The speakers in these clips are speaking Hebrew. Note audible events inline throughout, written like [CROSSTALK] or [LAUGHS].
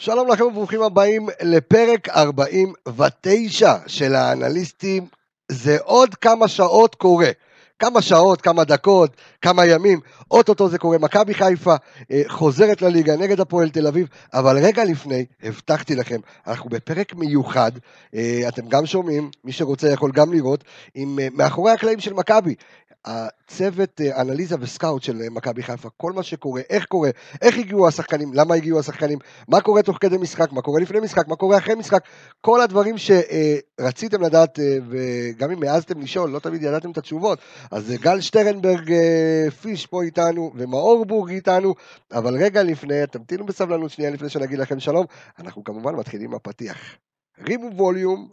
שלום לכם וברוכים הבאים לפרק 49 של האנליסטים. זה עוד כמה שעות קורה. כמה שעות, כמה דקות, כמה ימים, אוטוטו זה קורה. מכבי חיפה אה, חוזרת לליגה נגד הפועל תל אביב, אבל רגע לפני, הבטחתי לכם, אנחנו בפרק מיוחד, אה, אתם גם שומעים, מי שרוצה יכול גם לראות, עם אה, מאחורי הקלעים של מכבי. הצוות אה, אנליזה וסקאוט של אה, מכבי חיפה, כל מה שקורה, איך קורה, איך הגיעו השחקנים, למה הגיעו השחקנים, מה קורה תוך כדי משחק, מה קורה לפני משחק, מה קורה אחרי משחק, כל הדברים שרציתם לדעת, אה, וגם אם העזתם לשאול, לא תמיד ידעתם את התשובות. אז גל שטרנברג פיש פה איתנו, ומאור בורג איתנו, אבל רגע לפני, תמתינו בסבלנות שנייה לפני שנגיד לכם שלום, אנחנו כמובן מתחילים מהפתיח. רימו ווליום.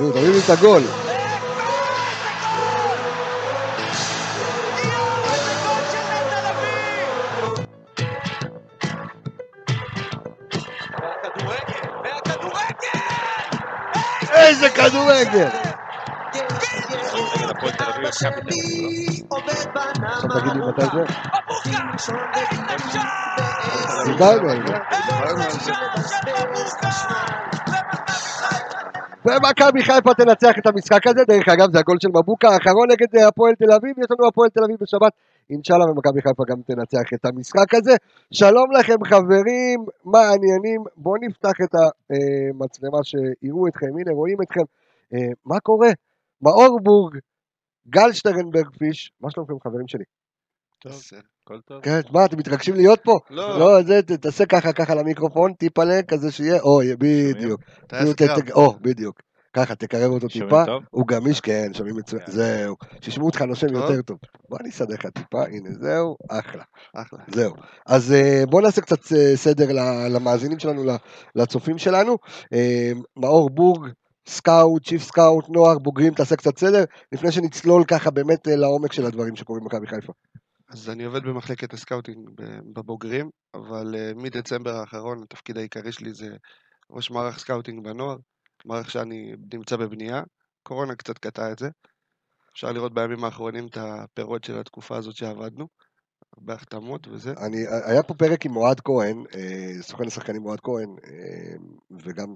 תביאו, תביאו לי את הגול. איזה כדורגל! עכשיו תגיד לי מתי זה. דיברנו על זה. ומכבי חיפה תנצח את המשחק הזה, דרך אגב זה הגול של מבוקה האחרון נגד אה, הפועל תל אביב, יש לנו הפועל תל אביב בשבת, אינשאללה ומכבי חיפה גם תנצח את המשחק הזה. שלום לכם חברים, מה העניינים? בואו נפתח את המצלמה שיראו אתכם, הנה רואים אתכם, אה, מה קורה? מאור בורג, גל שטרנברג פיש, מה שלומכם חברים שלי? טוב, הכל טוב. כן, מה, אתם מתרגשים להיות פה? לא. לא, זה, תעשה ככה, ככה למיקרופון, טיפלה, כזה שיהיה, או, בדיוק. ת- או, בדיוק. ככה, תקרב אותו שומעים טיפה. טוב? הוא גמיש, כן, שומעים מצוין. זהו. שישמעו אותך נושם. יותר טוב. בוא אני אסדר לך טיפה, הנה, זהו, אחלה. אחלה. זהו. אז אה, בואו נעשה קצת אה, סדר למאזינים שלנו, לצופים שלנו. אה, מאור בורג, scout, chief scout, נוער, בוגרים, תעשה קצת סדר, לפני שנצלול ככה באמת אה, לעומק של הדברים שקורים במכבי חיפה. אז אני עובד במחלקת ה scouting בבוגרים, אבל אה, מדצמבר האחרון התפקיד העיקרי שלי זה ראש מערך scouting בנוער, מערך שאני נמצא בבנייה. קורונה קצת קטע את זה. אפשר לראות בימים האחרונים את הפירות של התקופה הזאת שעבדנו, הרבה החתמות וזה. אני, היה פה פרק עם אוהד כהן, אה, סוכן השחקנים אוהד כהן, אה, וגם,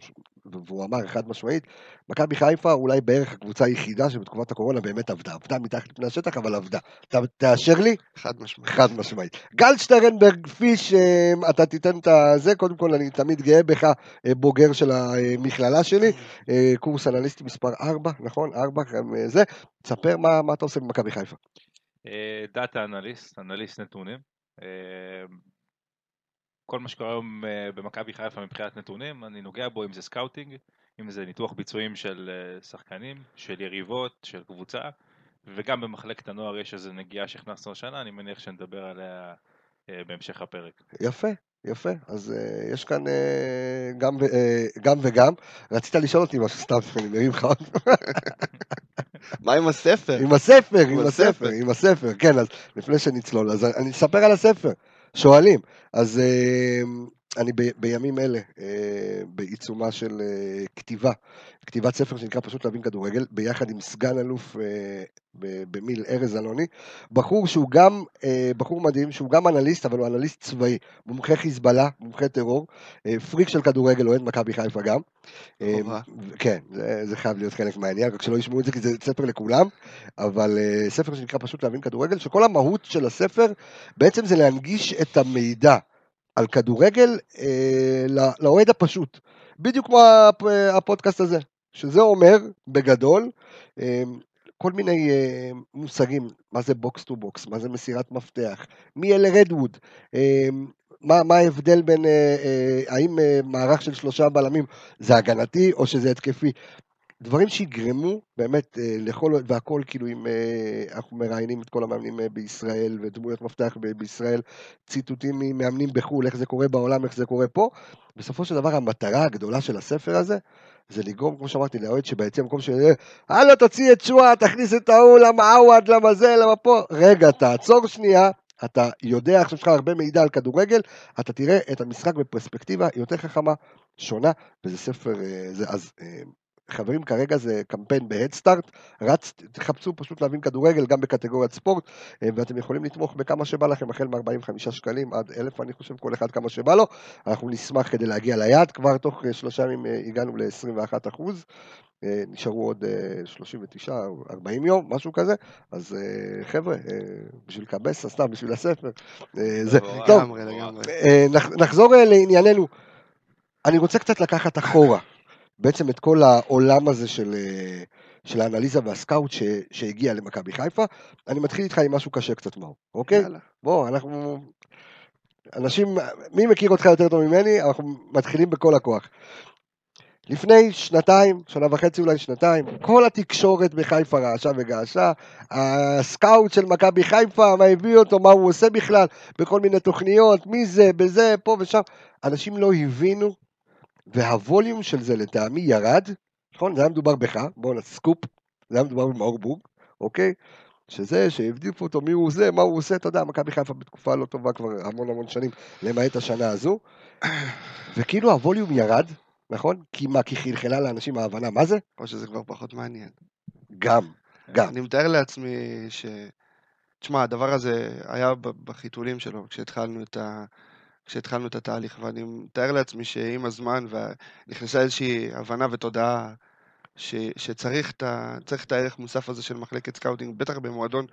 והוא אמר חד משמעית, מכבי חיפה אולי בערך הקבוצה היחידה שבתקופת הקורונה באמת עבדה, עבדה מתחת לפני השטח, אבל עבדה. אתה תאשר לי? חד משמעית. חד משמעית. גל שטרנברג פיש, אה, אתה תיתן את הזה, קודם כל אני תמיד גאה בך, בוגר של המכללה שלי, אה, קורס אנליסטי מספר 4, נכון? 4, גם אה, זה. תספר מה, מה אתה עושה במכבי חיפה. data analyst, אנליסט נתונים. אה, כל מה שקורה היום אה, במכבי חיפה מבחינת נתונים, אני נוגע בו אם זה scouting, אם זה ניתוח ביצועים של אה, שחקנים, של יריבות, של קבוצה, וגם במחלקת הנוער יש איזו נגיעה שהכנסנו השנה, אני מניח שנדבר עליה בהמשך הפרק. יפה, יפה. אז uh, יש כאן uh, גם, uh, גם וגם. רצית לשאול אותי משהו, סתם, אני מרים לך עוד. [LAUGHS] מה עם הספר? עם הספר, עם הספר. עם הספר, כן, אז לפני שנצלול, אז אני אספר על הספר. שואלים. אז uh, אני ב- בימים אלה, uh, בעיצומה של uh, כתיבה, כתיבת ספר שנקרא פשוט להבין כדורגל, ביחד עם סגן אלוף ב- במיל ארז אלוני, בחור שהוא גם, uh, בחור מדהים, שהוא גם אנליסט, אבל הוא אנליסט צבאי, מומחה חיזבאללה, מומחה טרור, uh, פריק של כדורגל, אוהד מכבי חיפה גם. חובה. כן, זה, זה חייב להיות חלק מהעניין, רק שלא ישמעו את זה כי זה ספר לכולם, אבל uh, ספר שנקרא פשוט להבין כדורגל, שכל המהות של הספר בעצם זה להנגיש את המידע על כדורגל אה, לא- לאוהד הפשוט. בדיוק כמו הפ- הפודקאסט הזה, שזה אומר, בגדול, אה, כל מיני אה, מושגים, מה זה box to box, מה זה מסירת מפתח, מי אלה רדווד, אה, מה, מה ההבדל בין, אה, אה, האם אה, מערך של שלושה בלמים זה הגנתי או שזה התקפי. דברים שיגרמו באמת אה, לכל, והכל כאילו אם אה, אנחנו מראיינים את כל המאמנים אה, בישראל ודמויות מפתח בישראל, ציטוטים ממאמנים בחו"ל, איך זה קורה בעולם, איך זה קורה פה. בסופו של דבר המטרה הגדולה של הספר הזה, זה לגרום, כמו שאמרתי, לאוהד שביציע במקום ש... הלו, תוציא את שועה, תכניס את ההוא, למה עווד, למה זה, למה פה. רגע, תעצור שנייה, אתה יודע, עכשיו יש לך הרבה מידע על כדורגל, אתה תראה את המשחק בפרספקטיבה יותר חכמה, שונה, וזה ספר, זה, אז חברים, כרגע זה קמפיין בהדסטארט, רץ, תחפשו פשוט להבין כדורגל גם בקטגוריית ספורט, אה, ואתם יכולים לתמוך בכמה שבא לכם, החל מ-45 שקלים עד 1,000, אני חושב, כל אחד כמה שבא לו. אנחנו נשמח כדי להגיע ליעד, כבר תוך אה, שלושה ימים אה, הגענו ל-21 אחוז. נשארו עוד אה, 39, 40 יום, משהו כזה, אז חבר'ה, בשביל קבס, סתם בשביל הספר, זה. טוב, נחזור לענייננו. אני רוצה קצת לקחת אחורה, בעצם את כל העולם הזה של, אה, של האנליזה והסקאוט ש, שהגיע למכבי חיפה. אני מתחיל איתך עם משהו קשה קצת, מאור, אוקיי? יאללה. בוא, אנחנו... אנשים, מי מכיר אותך יותר טוב ממני? אנחנו מתחילים בכל הכוח. לפני שנתיים, שנה וחצי אולי שנתיים, כל התקשורת בחיפה רעשה וגעשה, ה scout של מכבי חיפה, מה הביא אותו, מה הוא עושה בכלל, בכל מיני תוכניות, מי זה, בזה, פה ושם. אנשים לא הבינו, וה volume של זה לטעמי ירד, נכון? זה היה מדובר בך, בואו סקופ, זה היה מדובר במאור בורג, אוקיי? שזה שהבדיפו אותו, מי הוא זה, מה הוא עושה, אתה יודע, מכבי חיפה בתקופה לא טובה כבר המון המון שנים, למעט השנה הזו, וכאילו הווליום ירד, נכון? כי מה, כי חלחלה לאנשים ההבנה, מה זה? או שזה כבר פחות מעניין. גם, גם. אני מתאר לעצמי ש... תשמע, הדבר הזה היה בחיתולים שלו כשהתחלנו את, ה... כשהתחלנו את התהליך, ואני מתאר לעצמי שעם הזמן נכנסה איזושהי הבנה ותודעה ש... שצריך את, ה... את הערך מוסף הזה של מחלקת scouting, בטח במועדון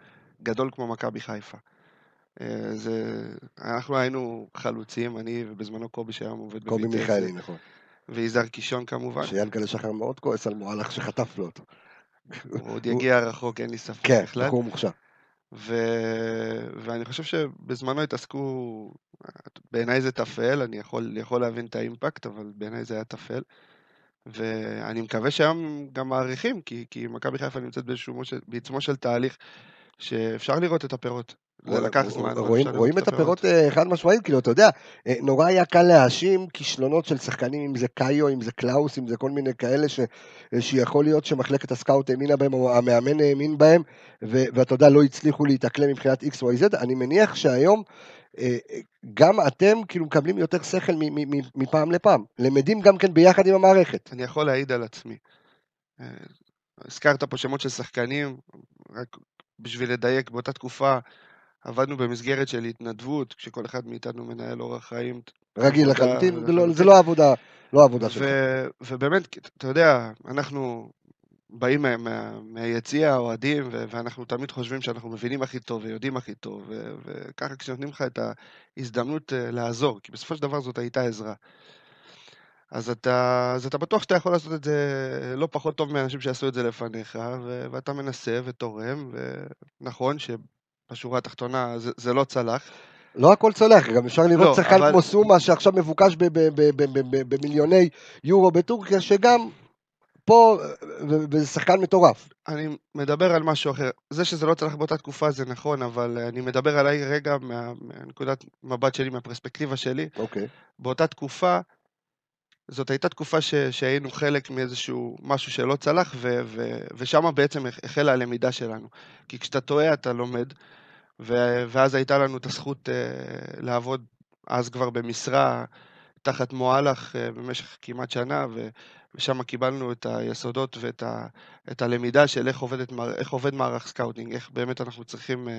גדול כמו מכבי חיפה. אה, זה... אנחנו היינו חלוצים, אני ובזמנו קובי שהיום עובד קובי בויטז, מיכאלי, נכון. ויזהר קישון כמובן. שיאנקל'ה שחר מאוד כועס על מועלך שחטף לו אותו. הוא עוד יגיע רחוק, אין לי ספק כן, בכלל. בחור מוכשר. ו... ואני חושב שבזמנו התעסקו, בעיניי זה טפל, אני יכול, יכול להבין את ה impact, אבל בעיניי זה היה טפל. ואני מקווה שהיום גם מעריכים, כי, כי מכבי חיפה נמצאת בעיצומו של תהליך שאפשר לראות את הפירות. זה לקח זמן. רואים, רואים את הפירות אה, חד משמעית, כאילו, אתה יודע, אה, נורא היה קל להאשים כישלונות של שחקנים, אם זה קאיו, אם זה קלאוס, אם זה כל מיני כאלה, ש, שיכול להיות שמחלקת ה scout האמינה בהם, או המאמן האמין בהם, ו, ואתה יודע, לא הצליחו להתאקלם מבחינת XYZ. אני מניח שהיום, אה, גם אתם כאילו מקבלים יותר שכל מפעם לפעם. למדים גם כן ביחד עם המערכת. אני יכול להעיד על עצמי. הזכרת פה שמות של שחקנים, רק בשביל לדייק, באותה תקופה עבדנו במסגרת של התנדבות, כשכל אחד מאיתנו מנהל אורח חיים. רגיל עבודה, לחלוטין, עבודה זה לא- זה. לא העבודה, לא העבודה שלך. ובאמת, אתה יודע, אנחנו באים מה- מה- מהיציע, האוהדים, ואנחנו תמיד חושבים שאנחנו מבינים הכי טוב ויודעים הכי טוב, ו- וככה כשנותנים לך את ההזדמנות אה, לעזור, כי בסופו של דבר זאת הייתה עזרה. אז אתה, אז אתה בטוח שאתה יכול לעשות את זה לא פחות טוב מאנשים שעשו את זה לפניך, ו- ואתה מנסה ותורם, ונכון שבשורה התחתונה זה, זה לא צלח. לא הכל צולח, גם אפשר לראות לא, שחקן אבל- כמו סומה שעכשיו מבוקש במיליוני יורו בטורקיה, שגם פה, וזה שחקן מטורף. אני מדבר על משהו אחר. זה שזה לא צלח באותה תקופה זה נכון, אבל אה, אני מדבר עליי רגע מה- מהנקודת מבט שלי, מהפרספקטיבה שלי. אוקיי. באותה תקופה, זאת הייתה תקופה ש, שהיינו חלק מאיזשהו משהו שלא צלח, ו, ו, ושם בעצם הח- החלה הלמידה שלנו. כי כשאתה טועה אתה לומד, ו, ואז הייתה לנו את הזכות uh, לעבוד אז כבר במשרה תחת מועלך uh, במשך כמעט שנה, ו, ושם קיבלנו את היסודות ואת ה, את הלמידה של איך, עובדת, איך עובד מערך scouting, איך באמת אנחנו צריכים אה,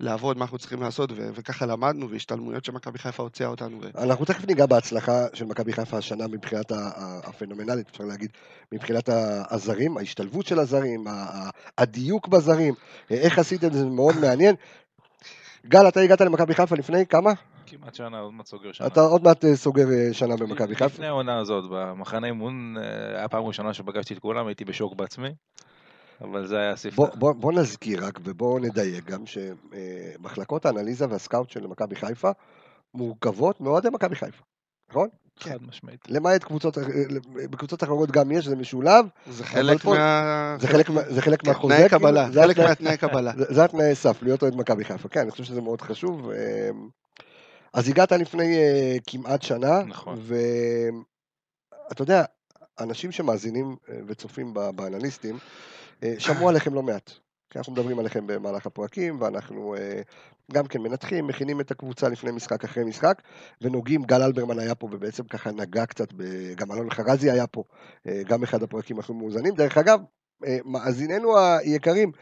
לעבוד, מה אנחנו צריכים לעשות, ו, וככה למדנו, והשתלמויות שמכבי חיפה הוציאה אותנו. ו... אנחנו תכף ניגע בהצלחה של מכבי חיפה השנה מבחינת הפנומנלית, אפשר להגיד, מבחינת הזרים, ההשתלבות של הזרים, הדיוק בזרים, אה, איך עשיתם את זה, מאוד מעניין. גל, אתה הגעת למכבי חיפה לפני כמה? כמעט שנה, עוד מעט סוגר שנה. אתה עוד מעט אה, סוגר אה, שנה במכבי חיפה. לפני העונה הזאת, במחנה אימון, היה פעם ראשונה שפגשתי את כולם, הייתי בשוק בעצמי, אבל זה היה הספתח. בוא, בוא, בוא נזכיר רק ובוא נדייק גם שמחלקות האנליזה והסקאוט של מכבי חיפה מורכבות מאוהדי מכבי חיפה, נכון? חד משמעית. למעט קבוצות, בקבוצות אחרות גם יש, זה משולב, זה חלק פה- מה... זה חלק, מה- זה חלק כן, מהחוזה, תנאי כאילו, קבלה, זה חלק התנאי- מהתנאי קבלה. זה- [LAUGHS] זה התנאי סף, להיות אוהד מכבי חיפה, כן, אני חושב שזה מאוד חשוב. אה, אז הגעת לפני אה, כמעט שנה, נכון. ואתה יודע, אנשים שמאזינים אה, וצופים באנליסטים, שמעו עליכם לא מעט. כי אנחנו מדברים עליכם במהלך הפרקים, ואנחנו אה, גם כן מנתחים, מכינים את הקבוצה לפני משחק אחרי משחק, ונוגעים, גל אלברמן היה פה ובעצם ככה נגע קצת, גם אלון חרזי היה פה, אה, גם אחד הפרקים הכי מאוזנים. דרך אגב, אה, מאזיננו היקרים,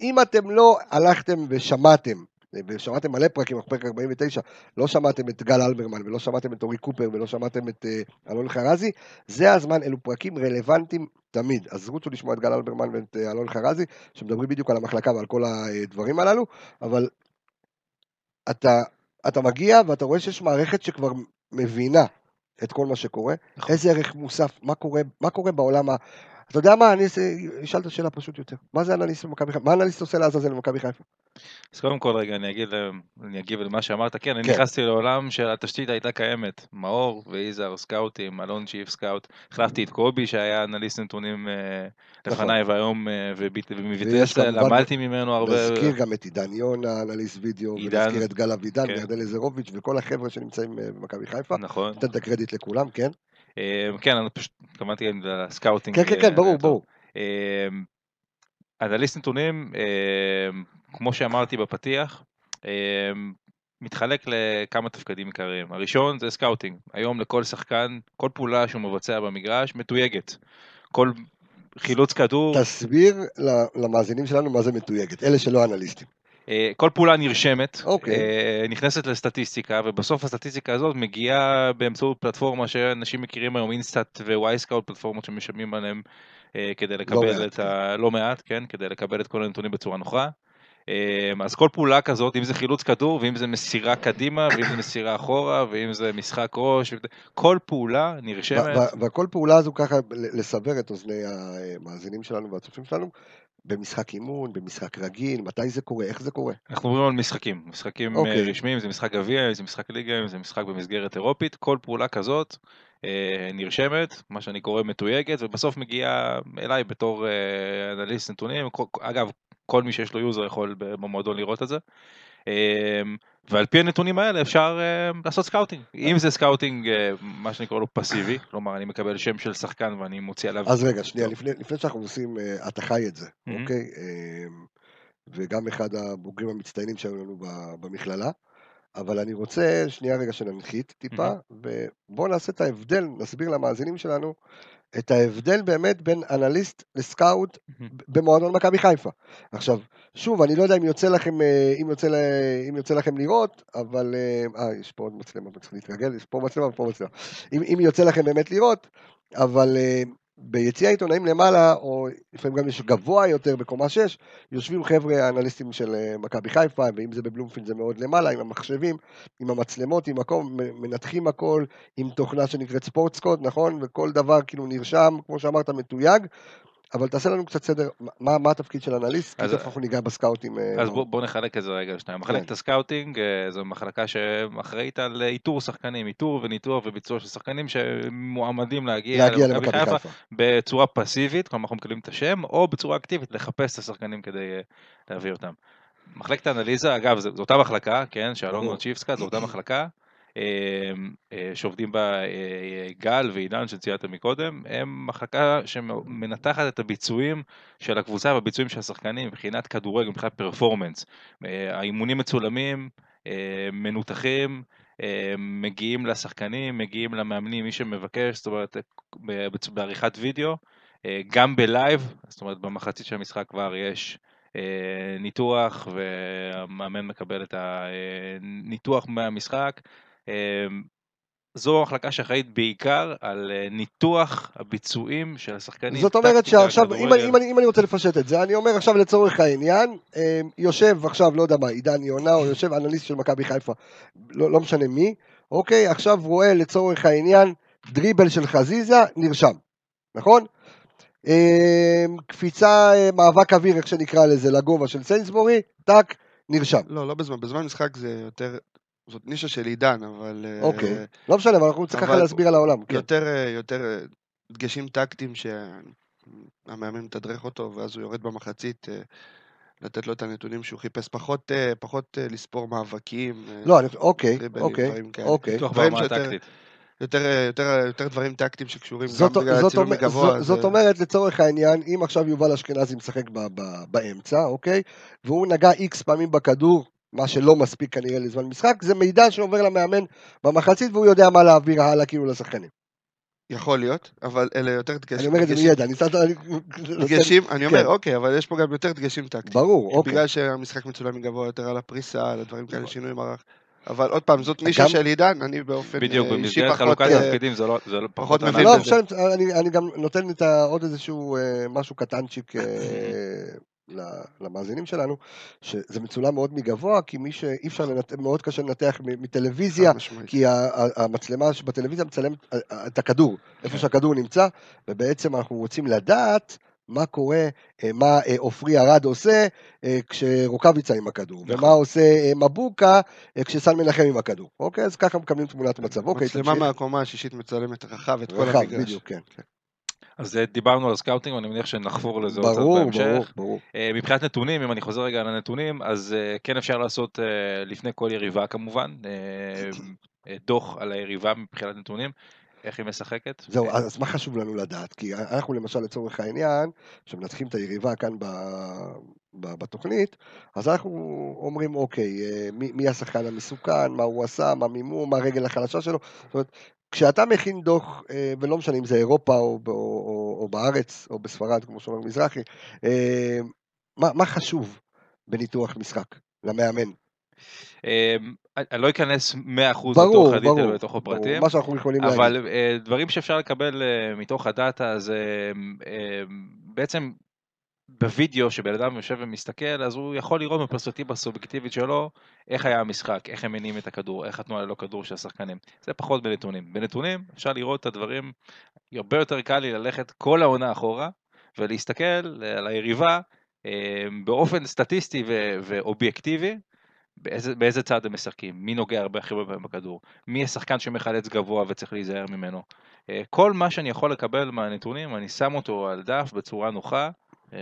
אם אתם לא הלכתם ושמעתם, אה, ושמעתם מלא פרקים, אנחנו פרק 49, לא שמעתם את גל אלברמן, ולא שמעתם את אורי קופר, ולא שמעתם את אה, אלון חרזי, זה הזמן, אלו פרקים רלוונטיים תמיד. אז רוצו לשמוע את גל אלברמן ואת אה, אלון חרזי, שמדברים בדיוק על המחלקה ועל כל הדברים הללו, אבל אתה, אתה מגיע ואתה רואה שיש מערכת שכבר מבינה את כל מה שקורה, נכון. איזה ערך מוסף, מה קורה, מה קורה בעולם. אתה יודע מה, אני אשאל את השאלה פשוט יותר. מה זה אנליסט במכבי חיפה? מה אנליסט עושה לעזאזל במכבי חיפה? אז קודם כל רגע אני אגיד, להם- אני אגיב למה שאמרת, כן, אני כן. נכנסתי לעולם שהתשתית הייתה קיימת, מאור ויזהר סקאוטים, אלון chief scout, החלפתי את קובי שהיה אנליסט נתונים אה, נכון. לפניי והיום אה, ומביטס למדתי ממנו הרבה, נזכיר גם את עידן יונה, אנליסט וידאו, ונזכיר את גל אבידן כן. וירדן לזרוביץ' וכל החבר'ה שנמצאים אה, במכבי חיפה. נכון, ניתן את הקרדיט לכולם, כן? אה, כן, אני פשוט התכוונתי ל scouting, כן, כן, כן, אה, ברור. ברור. אנליסט נתונים, אה, כמו שאמרתי בפתיח, מתחלק לכמה תפקידים עיקריים. הראשון זה scouting. היום לכל שחקן, כל פעולה שהוא מבצע במגרש מתויגת. כל חילוץ כדור, תסביר למאזינים שלנו מה זה מתויגת, אלה שלא אנליסטים. אה, כל פעולה נרשמת, אוקיי. אה, נכנסת לסטטיסטיקה, ובסוף הסטטיסטיקה הזאת מגיעה באמצעות פלטפורמה שאנשים מכירים היום, InStat ו Wyscout, פלטפורמות שמשלמים עליהן אה, כדי לקבל מעט, את ה... לא מעט, כן, כדי לקבל את כל הנתונים בצורה נוחה. אז כל פעולה כזאת, אם זה חילוץ כדור, ואם זה מסירה קדימה, ואם זה מסירה אחורה, ואם זה משחק ראש, כל פעולה נרשמת. וכל פעולה הזו ככה, לסבר את אוזני המאזינים שלנו והצופים שלנו, במשחק אימון, במשחק רגיל, מתי זה קורה, איך זה קורה. אנחנו מדברים על משחקים, משחקים אוקיי. okay. רשמיים, זה משחק גביע, אם זה משחק ליגה, אם זה משחק במסגרת אירופית, כל פעולה כזאת אה, נרשמת, מה שאני קורא מתויגת, ובסוף מגיעה אליי בתור אה, אנליסט נתונים, כל- אגב, כל מי שיש לו user יכול במועדון לראות את זה. אה, ועל פי הנתונים האלה אפשר אה, לעשות scouting, אם זה scouting, אה, מה שאני קורא לו פסיבי, כלומר אני מקבל שם של שחקן ואני מוציא עליו, אז רגע, שנייה. לפני, לפני שאנחנו עושים, אה, אתה חי את זה, מהמם. אוקיי? אה, וגם אחד הבוגרים המצטיינים שהיו לנו במכללה, אבל אני רוצה שנייה רגע שננחית טיפה, ובואו נעשה את ההבדל, נסביר למאזינים שלנו את ההבדל באמת בין אנליסט לסקאוט. במועדון מכבי חיפה. עכשיו, שוב, אני לא יודע אם יוצא לכם, אה, אם יוצא, אם יוצא לכם לראות, אבל... אה, אה, יש פה עוד מצלמה, צריך להתרגל, יש פה מצלמה ופה מצלמה. אם, אם יוצא לכם באמת לראות, אבל אה, ביציע העיתונאים למעלה, או לפעמים גם יש גבוה יותר, בקומה 6, יושבים חבר'ה אנליסטים של אה, מכבי חיפה, ואם זה בבלומפילד זה מאוד למעלה, עם המחשבים, עם המצלמות, עם הכל, מנתחים הכל, עם תוכנה שנקראת Sportscode, נכון? וכל דבר כאילו נרשם, כמו שאמרת, מתויג. אבל תעשה לנו קצת סדר, מה, מה התפקיד של אנליסט, כי תכף אנחנו ניגע בסקאוטים. אה, אז. בוא, בוא נחלק את זה רגע לשניים. מחלקת כן. ה scouting אה, זו מחלקה שאחראית על איתור שחקנים, איתור וניתוח וביצוע של שחקנים שמועמדים להגיע, להגיע למכבי חיפה. בצורה פסיבית, כלומר אנחנו מקבלים את השם, או בצורה אקטיבית לחפש את השחקנים כדי אה, להביא אותם. מחלקת האנליזה, אגב, זו, זו אותה מחלקה, כן, שאלון ברור. מוצ'יפסקה, זו אותה מחלקה, אה, אה, שעובדים בה אה, גל ועידן שציינת מקודם, הם מחלקה שמנתחת את הביצועים של הקבוצה והביצועים של השחקנים מבחינת כדורגל, מבחינת פרפורמנס. אה, האימונים מצולמים, אה, מנותחים, אה, מגיעים לשחקנים, מגיעים למאמנים, מי שמבקש, זאת אומרת, בעריכת וידאו, אה, גם בלייב, זאת אומרת במחצית של המשחק כבר יש אה, ניתוח והמאמן מקבל את הניתוח מהמשחק. אה, זו המחלקה שאחראית בעיקר על אה, ניתוח הביצועים של השחקנים. זאת אומרת שעכשיו, אם, אם, אני, אם אני רוצה לפשט את זה, אני אומר עכשיו לצורך העניין, אה, יושב עכשיו, לא יודע מה, עידן יונה, או יושב אנליסט של מכבי חיפה, לא, לא משנה מי, אוקיי, עכשיו רואה לצורך העניין דריבל של חזיזה, נרשם, נכון? אה, קפיצה, אה, מאבק אוויר, איך שנקרא לזה, לגובה של סיינסבורי, טאק, נרשם. לא, לא בזמן, בזמן משחק זה יותר, זאת נישה של עידן, אבל... אה, אוקיי. לא משנה, אבל אנחנו צריכים ככה להסביר על העולם. כן. יותר, אה, יותר אה, דגשים טקטיים שהמאמן מתדרך אותו, ואז הוא יורד במחצית, לתת לו את הנתונים שהוא חיפש, פחות, פחות לספור מאבקים. לא, אני, אוקיי, אוקיי. אוקיי. דברים ברמה שיותר- הטקטית. יותר, יותר, יותר דברים טקטיים שקשורים זאת, גם בגלל הצילום אומר, מגבוה. זאת, זאת אומרת, לצורך העניין, אם עכשיו יובל אשכנזי משחק ב, ב, באמצע, אוקיי? והוא נגע איקס פעמים בכדור, מה שלא מספיק כנראה לזמן משחק, זה מידע שעובר למאמן במחצית והוא יודע מה להעביר הלאה כאילו לשחקנים. יכול להיות, אבל אלה יותר דגשים. אני אומר את זה מידע, אני. אני- דגשים, אני אומר, כן. אוקיי, אבל יש פה גם יותר דגשים טקטיים. ברור, אוקיי. בגלל שהמשחק מצולם מגבוה יותר על הפריסה, על הדברים כאלה, שינוי מערך. אבל עוד פעם, זאת נישה של עידן, אני באופן בדיוק, אה, אישי במסגרת פחות... חלוקת אה, תפקידים זה לא זה לא- פחות מבין לא, אני, אני גם נותן עוד איזשהו אה, משהו קטנצ'יק [CLEARS THROAT] למאזינים שלנו, שזה מצולם מאוד מגבוה, כי מי שאי אפשר, לנתח, מאוד קשה לנתח מטלוויזיה. כי המצלמה שבטלוויזיה מצלמת אה, אה, את הכדור, איפה שהכדור נמצא, ובעצם אנחנו רוצים לדעת מה קורה, אה, מה עופרי ארד עושה כשרוקאביצה עם הכדור, נכון. ומה עושה מבוקה כשסאן מנחם עם הכדור. אוקיי, אז ככה מקבלים תמונת מצב. אוקיי, מצלמה. מהקומה השישית מצלמת רחב את כל רחב, המגרש. בדיוק, כן. אז אה, דיברנו על scouting, ואני מניח שנחפור לזה עוד קצת ברור, בהמשך. ברור, ברור. אה, מבחינת נתונים, אם אני חוזר רגע על הנתונים, אז אה, כן אפשר לעשות לפני כל יריבה כמובן, דוח על היריבה מבחינת נתונים, איך היא משחקת. זהו, אז מה חשוב לנו לדעת? כי אנחנו למשל לצורך העניין, כשמנתחים את היריבה כאן ב, בתוכנית, אז אנחנו אומרים, אוקיי, מי, מי השחקן המסוכן, מה הוא עשה, מה מימו, מה הרגל החלשה שלו. זאת אומרת, כשאתה מכין דוח, אה, ולא משנה אם זה אירופה או, או, או, או בארץ או בספרד, כמו שאומר מזרחי, אה, מה, מה חשוב בניתוח משחק למאמן? אה, אני לא אכנס 100% ברור, לתוך הדיטל ברור. ולתוך ברור, הפרטים. מה שאנחנו יכולים להגיד. אבל אה, דברים שאפשר לקבל מתוך הדאטה זה בעצם בווידאו שבן אדם יושב ומסתכל אז הוא יכול לראות בפרספקטיבה הסובייקטיבית שלו איך היה המשחק, איך הם מניעים את הכדור, איך התנועה ללא כדור של השחקנים. זה פחות בנתונים. בנתונים אפשר לראות את הדברים, הרבה יותר קל לי ללכת כל העונה אחורה ולהסתכל על היריבה אה, באופן סטטיסטי ו- ואובייקטיבי באיזה, באיזה צד הם משחקים, מי נוגע הרבה הכי הרבה פעמים בכדור, מי השחקן שמחלץ גבוה וצריך להיזהר ממנו. אה, כל מה שאני יכול לקבל מהנתונים, אני שם אותו על דף בצורה נוחה,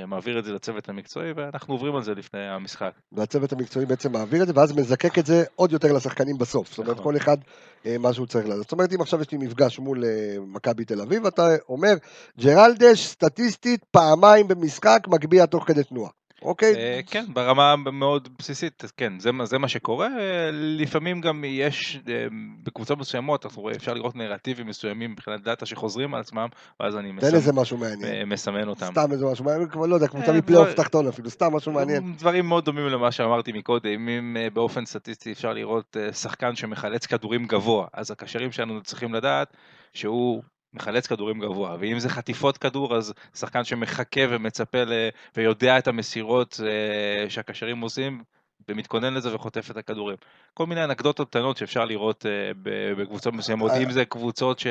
מעביר את זה לצוות המקצועי ואנחנו עוברים על זה לפני המשחק. והצוות המקצועי בעצם מעביר את זה, ואז מזקק את זה עוד יותר לשחקנים בסוף. זאת אומרת, נכון. כל אחד אה, מה שהוא צריך לעשות. זאת אומרת, אם עכשיו יש לי מפגש מול אה, מכבי תל אביב, אתה אומר, ג'רלדש, סטטיסטית, פעמיים במשחק, מגביה תוך כדי תנועה. אוקיי? אה, כן, ברמה מאוד בסיסית, כן, זה, זה מה שקורה. לפעמים גם יש, אה, בקבוצות מסוימות, אפשר לראות נרטיבים מסוימים מבחינת דאטה שחוזרים על עצמם, ואז אני מסמן, איזה משהו מעניין. אה, מסמן אותם. סתם איזה משהו מעניין, כבר לא יודע, קבוצה מפלייאוף דבר- תחתון אפילו, סתם משהו מעניין. דברים מאוד דומים למה שאמרתי מקודם, אם באופן סטטיסטי אפשר לראות שחקן שמחלץ כדורים גבוה, אז הקשרים שלנו צריכים לדעת שהוא מחלץ כדורים גבוה, ואם זה חטיפות כדור, אז שחקן שמחכה ומצפה ל... ויודע את המסירות אה, שהקשרים עושים, ומתכונן לזה וחוטף את הכדורים. כל מיני אנקדוטות קטנות שאפשר לראות אה, בקבוצות מסוימות, אה. אם זה קבוצות ש...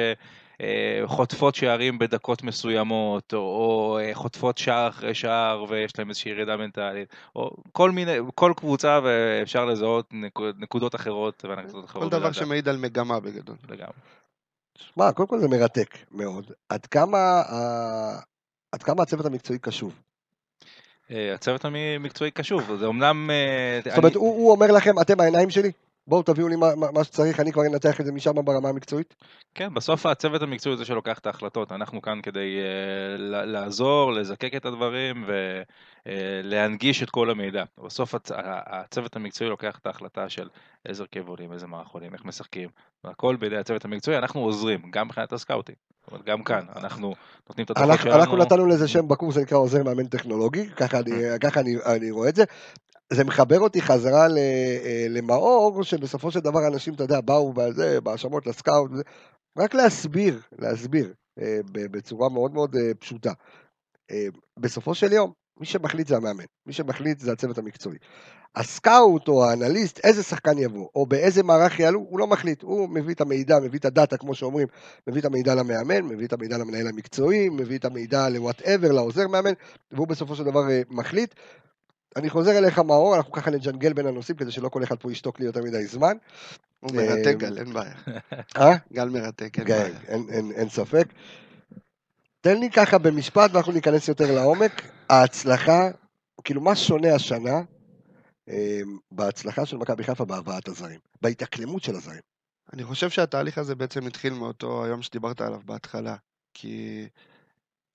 אה, שערים בדקות מסוימות, או, או אה, חוטפות שער אחרי שער ויש להם איזושהי ירידה מנטלית, או כל מיני, כל קבוצה ואפשר לזהות נקוד, נקודות אחרות ואנקדוטות אחרות. כל דבר. שמעיד על מגמה בגדול. לגמרי. שמע, קודם כל זה מרתק מאוד. עד כמה עד כמה הצוות המקצועי קשוב? אה, הצוות המקצועי קשוב, זה אמנם... אה, זאת אומרת, אני- הוא הוא אומר לכם, אתם העיניים שלי? בואו תביאו לי מה- מה מה שצריך, אני כבר אנתח את זה משם ברמה המקצועית. כן, בסוף הצוות המקצועי זה שלוקח את ההחלטות, אנחנו כאן כדי אה, לעזור, לזקק את הדברים ולהנגיש את כל המידע. בסוף הצ... הצוות המקצועי לוקח את ההחלטה של איזה הרכב עולים, איזה מערך עולים, איך משחקים, והכל בידי הצוות המקצועי, אנחנו עוזרים, גם מבחינת ה scouting. אומרת, גם כאן, אנחנו נותנים את הדוחות אנחנו, שלנו. אנחנו נתנו לזה שם בקורס שנקרא עוזר מאמן טכנולוגי, ככה אני, ככה אני, אני רואה את זה. זה מחבר אותי חזרה אה, למאור, שבסופו של דבר אנשים, אתה יודע, באו בזה, בהאשמות לסקאוט. רק להסביר, להסביר, אה, בצורה מאוד מאוד אה, פשוטה. בסופו של יום, מי שמחליט זה המאמן, מי שמחליט זה הצוות המקצועי. הסקאוט או האנליסט, איזה שחקן יבוא, או באיזה מערך יעלו, הוא לא מחליט, הוא מביא את המידע, מביא את הדאטה, כמו שאומרים, מביא את המידע למאמן, מביא את המידע למנהל המקצועי, מביא את המידע לוואטאבר, לעוזר מאמן, והוא בסופו של דבר מחליט. אני חוזר אליך מאור, אנחנו ככה נג'נגל בין הנושאים כדי שלא כל אחד פה ישתוק לי יותר מדי זמן. הוא אה, מרתק גל, אין בעיה. אה? גל מרתק, אין כן, בעיה. אין ספק. תן לי ככה במשפט ואנחנו ניכנס יותר לעומק. ההצלחה, כאילו מה שונה השנה אה, בהצלחה של מכבי חיפה בהבאת הזרים, בהתאקלמות של הזרים. אני חושב שהתהליך הזה בעצם התחיל מאותו היום שדיברת עליו בהתחלה, כי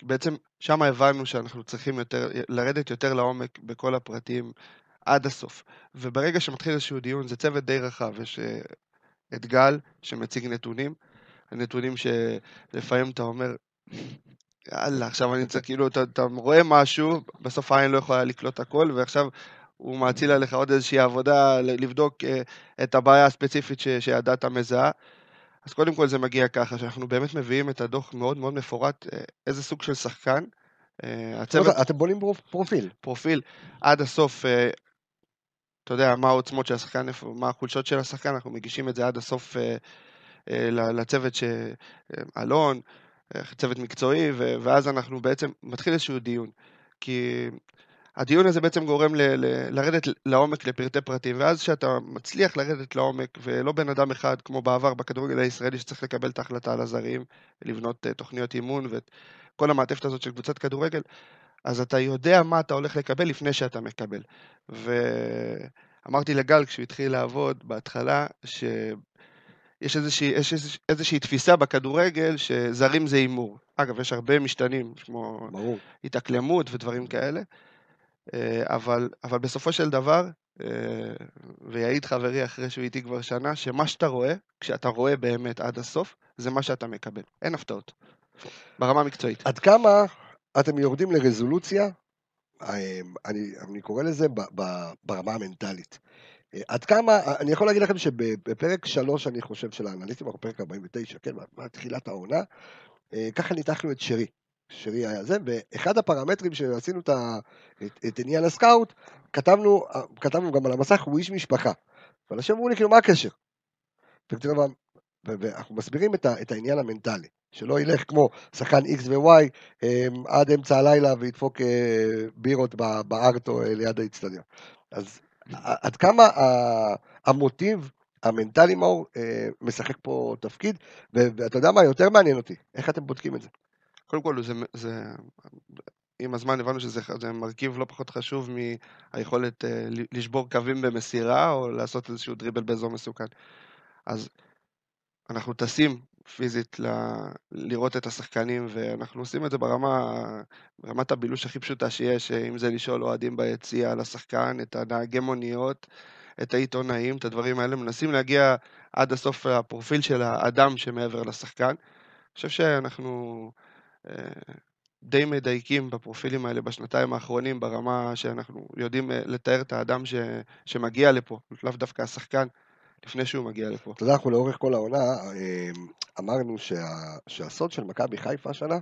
בעצם שם הבנו שאנחנו צריכים יותר, לרדת יותר לעומק בכל הפרטים עד הסוף. וברגע שמתחיל איזשהו דיון, זה צוות די רחב, יש אה, את גל שמציג נתונים, הנתונים שלפעמים אתה אומר, יאללה, עכשיו אני צריך, כאילו, אתה, אתה רואה משהו, בסוף העין לא יכולה לקלוט הכל, ועכשיו הוא מאציל עליך עוד איזושהי עבודה לבדוק אה, את הבעיה הספציפית שהדאטה מזהה. אז קודם כל זה מגיע ככה, שאנחנו באמת מביאים את הדוח מאוד מאוד מפורט, אה, איזה סוג של שחקן. אה, הצוות... אתם בונים פרופיל. פרופיל, עד הסוף, אתה יודע, מה העוצמות של השחקן, מה החולשות של השחקן, אנחנו מגישים את זה עד הסוף לצוות שאלון, צוות מקצועי, ואז אנחנו בעצם, מתחיל איזשהו דיון. כי הדיון הזה בעצם גורם ל- ל- לרדת לעומק לפרטי פרטים, ואז כשאתה מצליח לרדת לעומק, ולא בן אדם אחד כמו בעבר בכדורגל הישראלי שצריך לקבל את ההחלטה על הזרים, לבנות uh, תוכניות אימון ואת כל המעטפת הזאת של קבוצת כדורגל, אז אתה יודע מה אתה הולך לקבל לפני שאתה מקבל. ואמרתי לגל כשהוא התחיל לעבוד בהתחלה, שיש איזושהי, יש איזושהי, איזושהי תפיסה בכדורגל שזרים זה הימור. אגב, יש הרבה משתנים, כמו ברור. התאקלמות ודברים כאלה. אה, אבל, אבל בסופו של דבר, אה, ויעיד חברי אחרי שהוא איתי כבר שנה, שמה שאתה רואה, כשאתה רואה באמת עד הסוף, זה מה שאתה מקבל. אין הפתעות. ברמה המקצועית. עד כמה אתם יורדים לרזולוציה, אה, אני, אני קורא לזה ב, ב, ברמה המנטלית. עד כמה, אני יכול להגיד לכם שבפרק 3, אני חושב, של האנליסטים, אנחנו פרק 49, כן, מתחילת העונה, ככה ניתחנו את שרי. שרי היה זה, ואחד הפרמטרים שעשינו את, את, את עניין הסקאוט, כתבנו, כתבנו גם על המסך, הוא איש משפחה. ואנשים אמרו לי, כאילו, מה הקשר? ואנחנו מסבירים את, ה, את העניין המנטלי, שלא ילך כמו שחקן X ו-Y אמ, עד אמצע הלילה וידפוק אה, בירות בארטו אה, ליד האיצטדיון. אז עד כמה המוטיב המנטלי מאור אה, משחק פה תפקיד, ואתה יודע מה יותר מעניין אותי, איך אתם בודקים את זה? קודם כל, זה, זה, עם הזמן הבנו שזה זה מרכיב לא פחות חשוב מהיכולת אה, לשבור קווים במסירה, או לעשות איזשהו דריבל באזור מסוכן. אז אנחנו טסים פיזית ל... לראות את השחקנים, ואנחנו עושים את זה ברמה, ברמת הבילוש הכי פשוטה שיש, אם זה לשאול אוהדים ביציע על השחקן, את הנהגי מוניות, את העיתונאים, את הדברים האלה, מנסים להגיע עד הסוף לפרופיל של האדם שמעבר לשחקן. אני חושב שאנחנו די מדייקים בפרופילים האלה בשנתיים האחרונים, ברמה שאנחנו יודעים אה, לתאר את האדם ש, שמגיע לפה, לאו דווקא השחקן, לפני שהוא מגיע לפה. אתה יודע, אנחנו לאורך כל העונה אה, אמרנו שה, שהסוד של מכבי חיפה השנה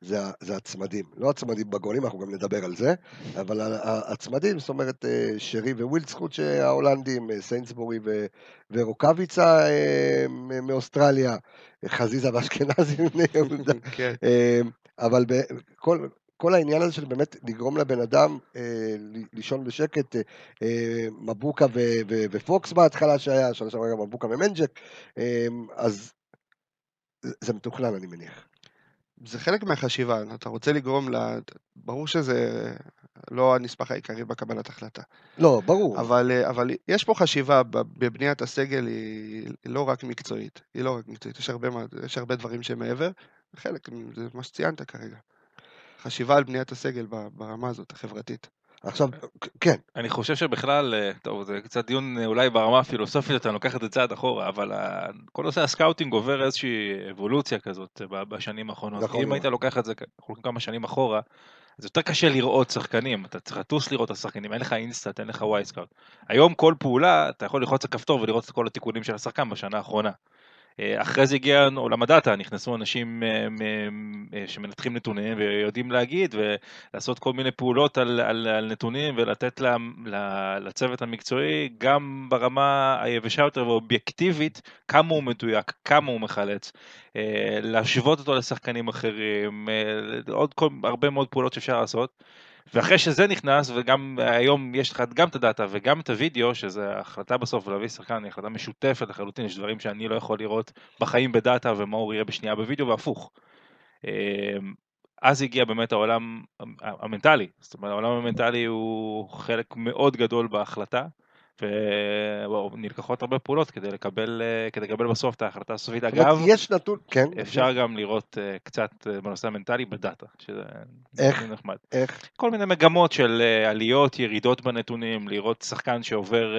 זה, זה הצמדים. לא הצמדים בגולים, אנחנו גם נדבר על זה, אבל הצמדים, זאת אומרת, אה, שרי ווילדסקוט ההולנדים, סיינסבורי ורוקאביצה מאוסטרליה, חזיזה ואשכנזי [LAUGHS] מבני יהודה. [LAUGHS] כן. אבל כל, כל העניין הזה של באמת לגרום לבן אדם אה, לישון בשקט, אה, אה, מבוקה ו, ו, ופוקס בהתחלה שהיה, שנה שעברה גם מבוקה ומנג'ק, אה, אז זה מתוכנן אני מניח. זה חלק מהחשיבה, אתה רוצה לגרום ל... ברור שזה לא הנספח העיקרי בקבלת החלטה. לא, ברור. אבל, אבל יש פה חשיבה בבניית הסגל, היא לא רק מקצועית, היא לא רק מקצועית, יש הרבה, יש הרבה דברים שמעבר, חלק, זה מה שציינת כרגע. חשיבה על בניית הסגל ברמה הזאת, החברתית. עכשיו, כן. אני חושב שבכלל, אה, טוב, זה קצת דיון אה, אולי ברמה הפילוסופית, אתה לוקח את זה צעד אחורה, אבל כל נושא ה scouting עובר איזושהי אבולוציה כזאת אה, בשנים האחרונות. נכון. אם היית לוקח את זה כמה שנים אחורה, זה יותר קשה לראות שחקנים, אתה צריך לטוס לראות את השחקנים, אין לך InStat, אין לך Wyscout. היום כל פעולה, אתה יכול ללחוץ על כפתור ולראות את כל התיקונים של השחקן בשנה האחרונה. אה, אחרי זה הגיע עולם הדאטה, נכנסו אנשים אה, אה, שמנתחים נתונים ויודעים להגיד ולעשות כל מיני פעולות על, על, על נתונים ולתת לצוות המקצועי גם ברמה היבשה יותר ואובייקטיבית כמה הוא מדויק, כמה הוא מחלץ, להשוות אותו לשחקנים אחרים, עוד כל, הרבה מאוד פעולות שאפשר לעשות. ואחרי שזה נכנס, וגם היום יש לך גם את הדאטה וגם את הוידאו, שזה החלטה בסוף להביא שחקן, היא החלטה משותפת לחלוטין, יש דברים שאני לא יכול לראות בחיים בדאטה ומאור יראה בשנייה בוידאו והפוך. אמ, אז הגיע באמת העולם המנטלי, זאת אומרת העולם המנטלי הוא חלק מאוד גדול בהחלטה, ונלקחות הרבה פעולות כדי לקבל, אה, כדי לקבל בסוף את ההחלטה הסופית. אגב, יש נתון, כן, אפשר גם לראות אה, קצת אה, בנושא המנטלי בדאטה, שזה איך? נחמד. איך, כל מיני מגמות של עליות, ירידות בנתונים, לראות שחקן שעובר,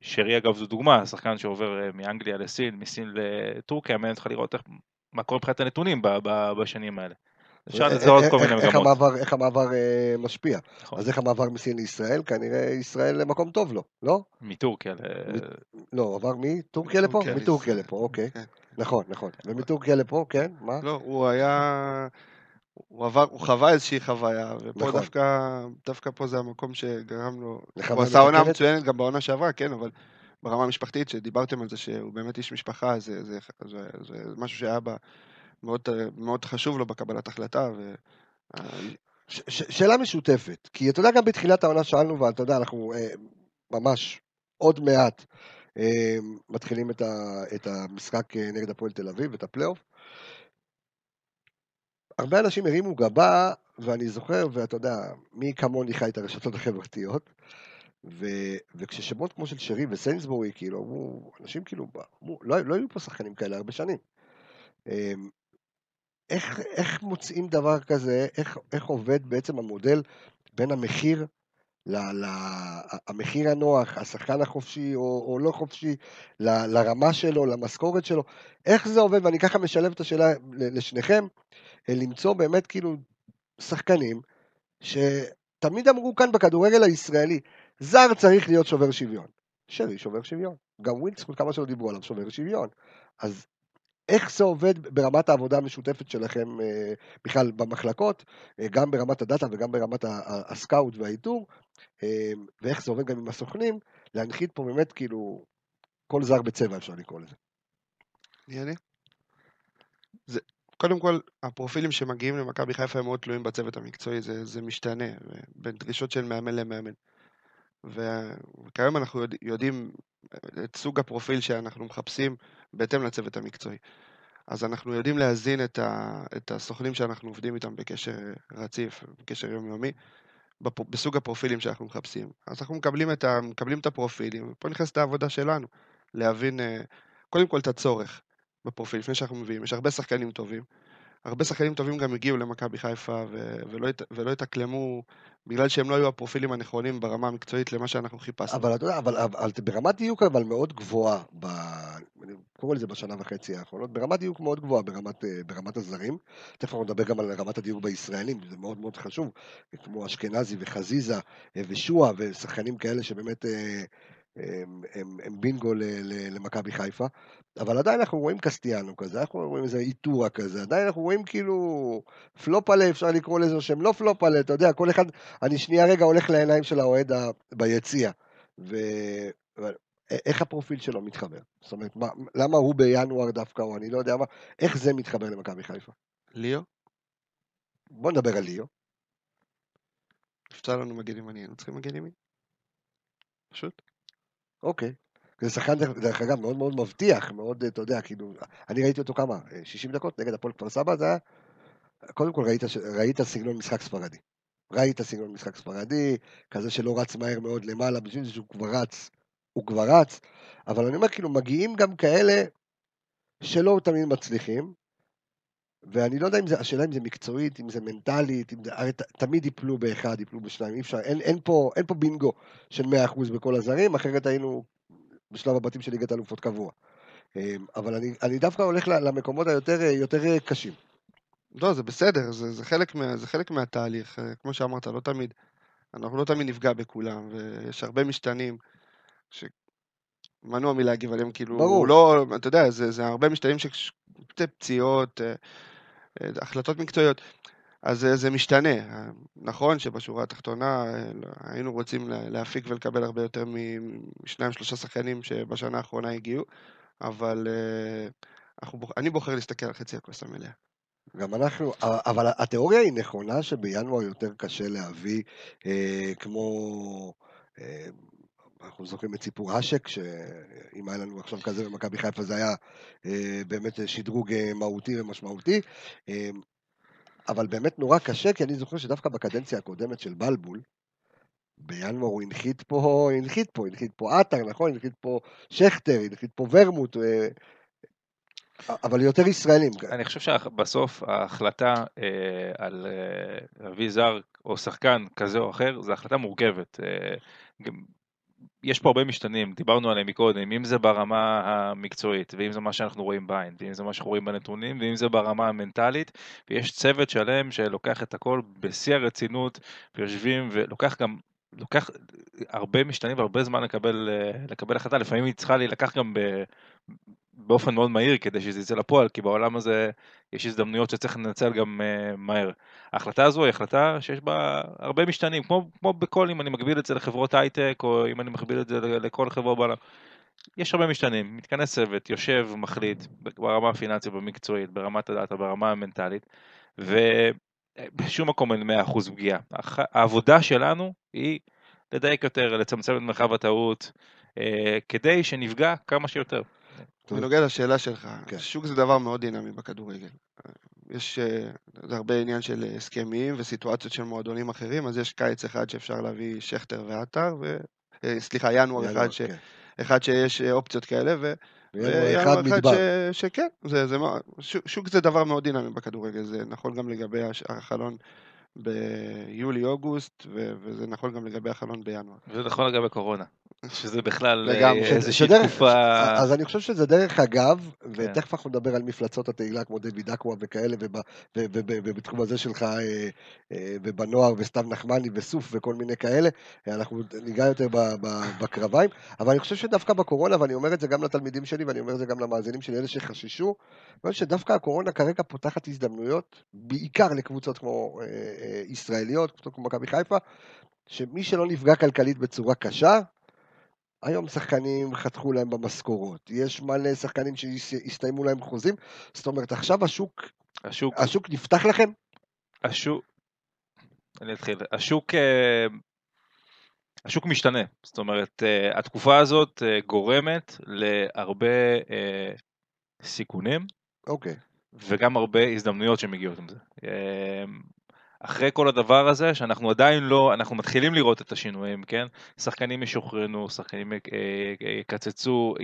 שרי אגב זו דוגמה, שחקן שעובר מאנגליה לסין, מסין לטורקיה, מעניין אותך לראות איך, מה קורה מבחינת הנתונים בשנים האלה. אפשר איך- לזהות כל איך- מיני מגמות. איך המעבר אה, משפיע. נכון. אז איך המעבר מסין לישראל? כנראה ישראל למקום טוב לו, לא? מטורקיה, ל- לא, עבר מטורקיה לפה? מטורקיה. לפה, אוקיי. כן. נכון, נכון. ומטורקיה לפה, כן, מה? לא, הוא היה... הוא עבר, הוא חווה איזושהי חוויה, ופה נכון. דווקא, דווקא פה זה המקום שגרם לו... הוא עשה עונה? מצוינת גם בעונה שעברה, כן, אבל ברמה המשפחתית, שדיברתם על זה שהוא באמת איש משפחה, זה, זה, זה, זה, זה משהו שהיה בה מאוד, מאוד חשוב לו בקבלת החלטה, ו... ש- ש- שאלה משותפת, כי אתה יודע, גם בתחילת העונה שאלנו, ואתה יודע, אנחנו אה, ממש עוד מעט אה, מתחילים את, ה, את המשחק אה, נגד הפועל תל אביב, את הפלייאוף. הרבה אנשים הרימו גבה, ואני זוכר, ואתה יודע, מי כמוני חי את הרשתות החברתיות, ו, וכששמות כמו של שרי וסיינסבורי, כאילו, אמרו, אנשים כאילו, אמרו, לא, לא היו פה שחקנים כאלה הרבה שנים. איך, איך מוצאים דבר כזה, איך, איך עובד בעצם המודל בין המחיר, ל, ל, המחיר הנוח, השחקן החופשי או, או לא חופשי, ל, לרמה שלו, למשכורת שלו, איך זה עובד, ואני ככה משלב את השאלה לשניכם, אה, למצוא באמת כאילו שחקנים שתמיד אמרו כאן בכדורגל הישראלי, זר צריך להיות שובר שוויון. שרי שובר שוויון. גם ווילדסקוט, כמה שלא דיברו עליו, שובר שוויון. אז איך זה עובד ברמת העבודה המשותפת שלכם אה, בכלל במחלקות, אה, גם ברמת הדאטה וגם ברמת הסקאוט והאיתור, אה, ואיך זה עובד גם עם הסוכנים, להנחית פה באמת כאילו כל זר בצבע אפשר לקרוא לזה. מי אני? זה, קודם כל, הפרופילים שמגיעים למכבי חיפה הם מאוד תלויים בצוות המקצועי, זה, זה משתנה, בין דרישות של מאמן למאמן. וכיום אנחנו יודע, יודעים את סוג הפרופיל שאנחנו מחפשים בהתאם לצוות המקצועי. אז אנחנו יודעים להזין את, ה, את הסוכנים שאנחנו עובדים איתם בקשר רציף, בקשר יומיומי, בפ, בסוג הפרופילים שאנחנו מחפשים. אז אנחנו מקבלים את, ה, מקבלים את הפרופילים, ופה נכנסת העבודה שלנו, להבין אה, קודם כל את הצורך בפרופיל, לפני שאנחנו מביאים. יש הרבה שחקנים טובים. הרבה שחקנים טובים גם הגיעו למכבי חיפה ו- ולא, הת- ולא התאקלמו בגלל שהם לא היו הפרופילים הנכונים ברמה המקצועית למה שאנחנו חיפשנו. אבל אתה יודע, אבל, אבל, אבל ברמת דיוק אבל מאוד גבוהה, ב, אני קורא לזה בשנה וחצי האחרונות, ברמת דיוק מאוד גבוהה ברמת, אה, ברמת הזרים. תכף אנחנו נדבר גם על רמת הדיוק בישראלים, זה מאוד מאוד חשוב, כמו אשכנזי וחזיזה אה, ושועה ושחקנים כאלה שבאמת אה, הם, הם, הם בינגו למכבי חיפה, אבל עדיין אנחנו רואים קסטיאנו כזה, אנחנו רואים איזה איטורה כזה, עדיין אנחנו רואים כאילו פלופלה, אפשר לקרוא לזה, שהם לא פלופלה, אתה יודע, כל אחד, אני שנייה רגע הולך לעיניים של האוהד ה- ביציע, ואיך הפרופיל שלו מתחבר? זאת אומרת, מה, למה הוא בינואר דווקא, או אני לא יודע מה, איך זה מתחבר למכבי חיפה? ליאו, בוא נדבר על ליאו. נפצע לנו מגן ימני, היינו צריכים מגן ימין. פשוט. אוקיי. זה שחקן, דרך- אגב, מאוד מאוד מבטיח, מאוד, אתה יודע, כאילו, אני ראיתי אותו כמה, אה, 60 דקות נגד הפועל כפר סבא, זה היה, קודם כל ראית, ראית סגנון משחק ספרדי. ראית סגנון משחק ספרדי, כזה שלא רץ מהר מאוד למעלה, בשביל זה שהוא כבר רץ, הוא כבר רץ, אבל אני אומר, כאילו, מגיעים גם כאלה שלא תמיד מצליחים, ואני לא יודע אם זה, השאלה אם זה מקצועית, אם זה מנטלית, אם זה, הרי ת, תמיד ייפלו באחד, ייפלו בשניים, אי אפשר, אין, אין, פה, אין פה בינגו של 100% בכל הזרים, אחרת היינו בשלב הבתים של ליגת אלופות קבוע. אמ, אבל אני, אני דווקא הולך למקומות היותר יותר קשים. לא, זה בסדר, זה, זה, חלק מה, זה חלק מהתהליך. אה, כמו שאמרת, לא תמיד, אנחנו לא תמיד נפגע בכולם, ויש הרבה משתנים שמנוע מלהגיב עליהם, כאילו, ברור. לא, אתה יודע, זה, זה הרבה משתנים ש... פציעות, אה, אה, החלטות מקצועיות. אז זה, זה משתנה. אה, נכון שבשורה התחתונה אה, היינו רוצים לה- להפיק ולקבל הרבה יותר משניים שלושה שחקנים שבשנה האחרונה הגיעו, אבל אה, אנחנו, אני בוחר להסתכל על חצי הכוס המלאה. גם אנחנו, אבל התיאוריה היא נכונה שבינואר יותר קשה להביא, אה, כמו, אה, אנחנו זוכרים את סיפור אשק, שאם היה לנו עכשיו כזה במכבי חיפה זה היה אה, באמת שדרוג אה, מהותי ומשמעותי, אה, אבל באמת נורא קשה, כי אני זוכר שדווקא בקדנציה הקודמת של בלבול, בינואר הוא הנחית פה, הנחית פה, הנחית פה עטר, נכון? הנחית פה שכטר, הנחית פה ורמוט, אה, אבל יותר ישראלים. אני חושב שבסוף ההחלטה אה, על אה, להביא זר או שחקן כזה או אחר, זו החלטה מורכבת. אה, יש פה הרבה משתנים, דיברנו עליהם מקודם, אם זה ברמה המקצועית, ואם זה מה שאנחנו רואים בעין, ואם זה מה שאנחנו רואים בנתונים, ואם זה ברמה המנטלית, ויש צוות שלם שלוקח את הכל בשיא הרצינות, ויושבים ולוקח גם לוקח הרבה משתנים והרבה זמן לקבל, לקבל החלטה, לפעמים היא צריכה להילקח גם ב, באופן מאוד מהיר כדי שזה יצא לפועל, כי בעולם הזה יש הזדמנויות שצריך לנצל גם uh, מהר. ההחלטה הזו היא החלטה שיש בה הרבה משתנים, כמו, כמו בכל, אם אני מגביל את זה לחברות הייטק, או אם אני מגביל את זה לכל חברה בעולם. יש הרבה משתנים, מתכנס צוות, יושב, מחליט, ברמה הפיננסית, במקצועית, ברמת הדאטה, ברמה המנטלית, ובשום מקום אין 100% פגיעה. העבודה שלנו היא לדייק יותר, לצמצם את מרחב הטעות, אה, כדי שנפגע כמה שיותר. בנוגע לשאלה שלך, כן. שוק זה דבר מאוד דינמי בכדורגל. יש, אה, זה הרבה עניין של הסכמים וסיטואציות של מועדונים אחרים, אז יש קיץ אחד שאפשר להביא שכטר ועטר, ו... אה, סליחה, ינואר, ינואר אחד, ש... כן. אחד שיש אופציות כאלה, ו... וינואר אחד מדבר. ש... שכן, זה, זה, שוק זה דבר מאוד דינמי בכדורגל, זה נכון גם לגבי החלון ביולי-אוגוסט, וזה נכון גם לגבי החלון בינואר. וזה נכון לגבי קורונה. שזה בכלל אה, איזושהי תקופה... אז אני חושב שזה דרך אגב, כן. ותכף אנחנו נדבר על מפלצות התהילה כמו דויד אקווה וכאלה, ובתחום הזה שלך, אה, אה, ובנוער, וסתיו נחמני, וסוף, וכל מיני כאלה, אנחנו ניגע יותר בקרביים, אבל אני חושב שדווקא בקורונה, ואני אומר את זה גם לתלמידים שלי, ואני אומר את זה גם למאזינים שלי, אלה שחששו, אני חושב שדווקא הקורונה כרגע פותחת הזדמנויות, בעיקר לקבוצות כמו ישראליות, כמו מכבי חיפה, שמי שלא נפגע כלכלית בצורה קשה, היום שחקנים חתכו להם במשכורות, יש מלא שחקנים שהסתיימו להם חוזים, זאת אומרת עכשיו השוק, השוק, השוק נפתח לכם? השוק, אני אתחיל, השוק, אה, השוק משתנה, זאת אומרת אה, התקופה הזאת אה, גורמת להרבה סיכונים, אוקיי, וגם הרבה הזדמנויות שמגיעות עם זה. אחרי כל הדבר הזה, שאנחנו עדיין לא, אנחנו מתחילים לראות את השינויים, כן? שחקנים ישוחרנו, שחקנים אה, אה, יקצצו,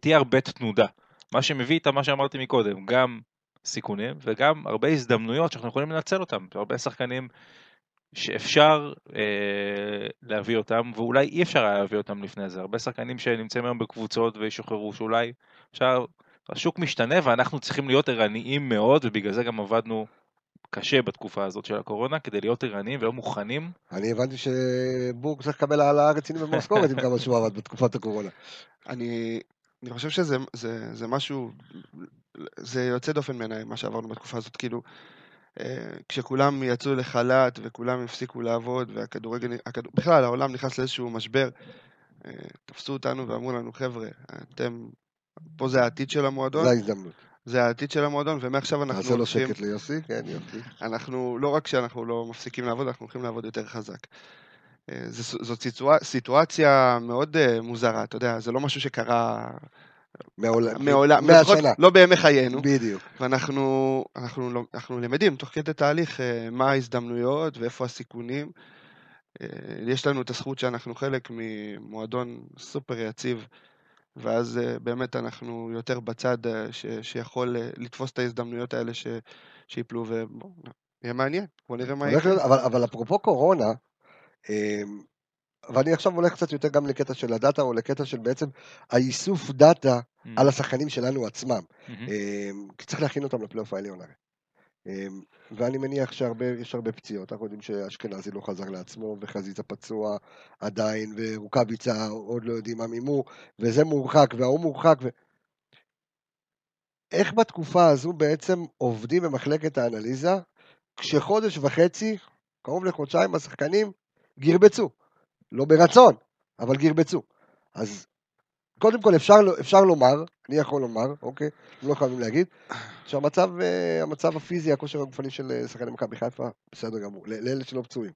תהיה הרבה תנודה. מה שמביא איתה מה שאמרתי מקודם, גם סיכונים וגם הרבה הזדמנויות שאנחנו יכולים לנצל אותם. הרבה שחקנים שאפשר אה, להביא אותם, ואולי אי אפשר היה להביא אותם לפני זה. הרבה שחקנים שנמצאים היום בקבוצות וישוחררו, שאולי אפשר, השוק משתנה ואנחנו צריכים להיות ערניים מאוד, ובגלל זה גם עבדנו קשה בתקופה הזאת של הקורונה, כדי להיות ערניים ולא מוכנים. אני הבנתי שבורג צריך לקבל העלאה רצינית במשכורת עם כמה שהוא עבד בתקופת הקורונה. אני, אני חושב שזה זה, זה משהו, זה יוצא דופן בעיניי, מה שעברנו בתקופה הזאת, כאילו, אה, כשכולם יצאו לחל"ת וכולם הפסיקו לעבוד, והכדורגל, הכדור, בכלל העולם נכנס לאיזשהו משבר, אה, תפסו אותנו ואמרו לנו, חבר'ה, אתם, פה זה העתיד של המועדון. זה ההזדמנות. זה העתיד של המועדון, ומעכשיו אנחנו. נעשה לו שקט ליוסי, כן יוסי. אנחנו, לא רק שאנחנו לא מפסיקים לעבוד, אנחנו הולכים לעבוד יותר חזק. אה, זאת סיטואציה מאוד אה, מוזרה, אתה יודע, זה לא משהו שקרה... מעולם, מעולם, מהשנה. לא בימי חיינו. בדיוק. ואנחנו אנחנו, לא, אנחנו למדים תוך כדי תהליך אה, מה ההזדמנויות ואיפה הסיכונים. יש לנו את הזכות שאנחנו חלק ממועדון סופר יציב ואז אה, באמת אנחנו יותר בצד אה, ש, שיכול אה, לתפוס את ההזדמנויות האלה ש, שיפלו, ויהיה מעניין, בוא נראה מה יקרה. אבל, אבל אפרופו קורונה, אמ, ואני עכשיו הולך קצת יותר גם לקטע של הדאטה, או לקטע של בעצם האיסוף דאטה mm-hmm. על השחקנים שלנו עצמם. Mm-hmm. כי צריך להכין אותם לפלייאוף העליון הרי. אמ, ואני מניח שיש הרבה פציעות, אנחנו יודעים שאשכנזי לא חזר לעצמו, וחזיזה פצוע עדיין, ורוקאביצה עוד לא יודעים מה מימו, וזה מורחק, וההוא מורחק. ו... איך בתקופה הזו בעצם עובדים במחלקת האנליזה, כשחודש וחצי, קרוב לחודשיים, השחקנים גרבצו. לא ברצון, אבל גרבצו. אז קודם כל אפשר, אפשר לומר, אני יכול לומר, אוקיי? לא חייבים להגיד, שהמצב אה, המצב הפיזי, הכושר הגופני של אה, שחקני מכבי חיפה, בסדר גמור, לאלה שלא פצועים.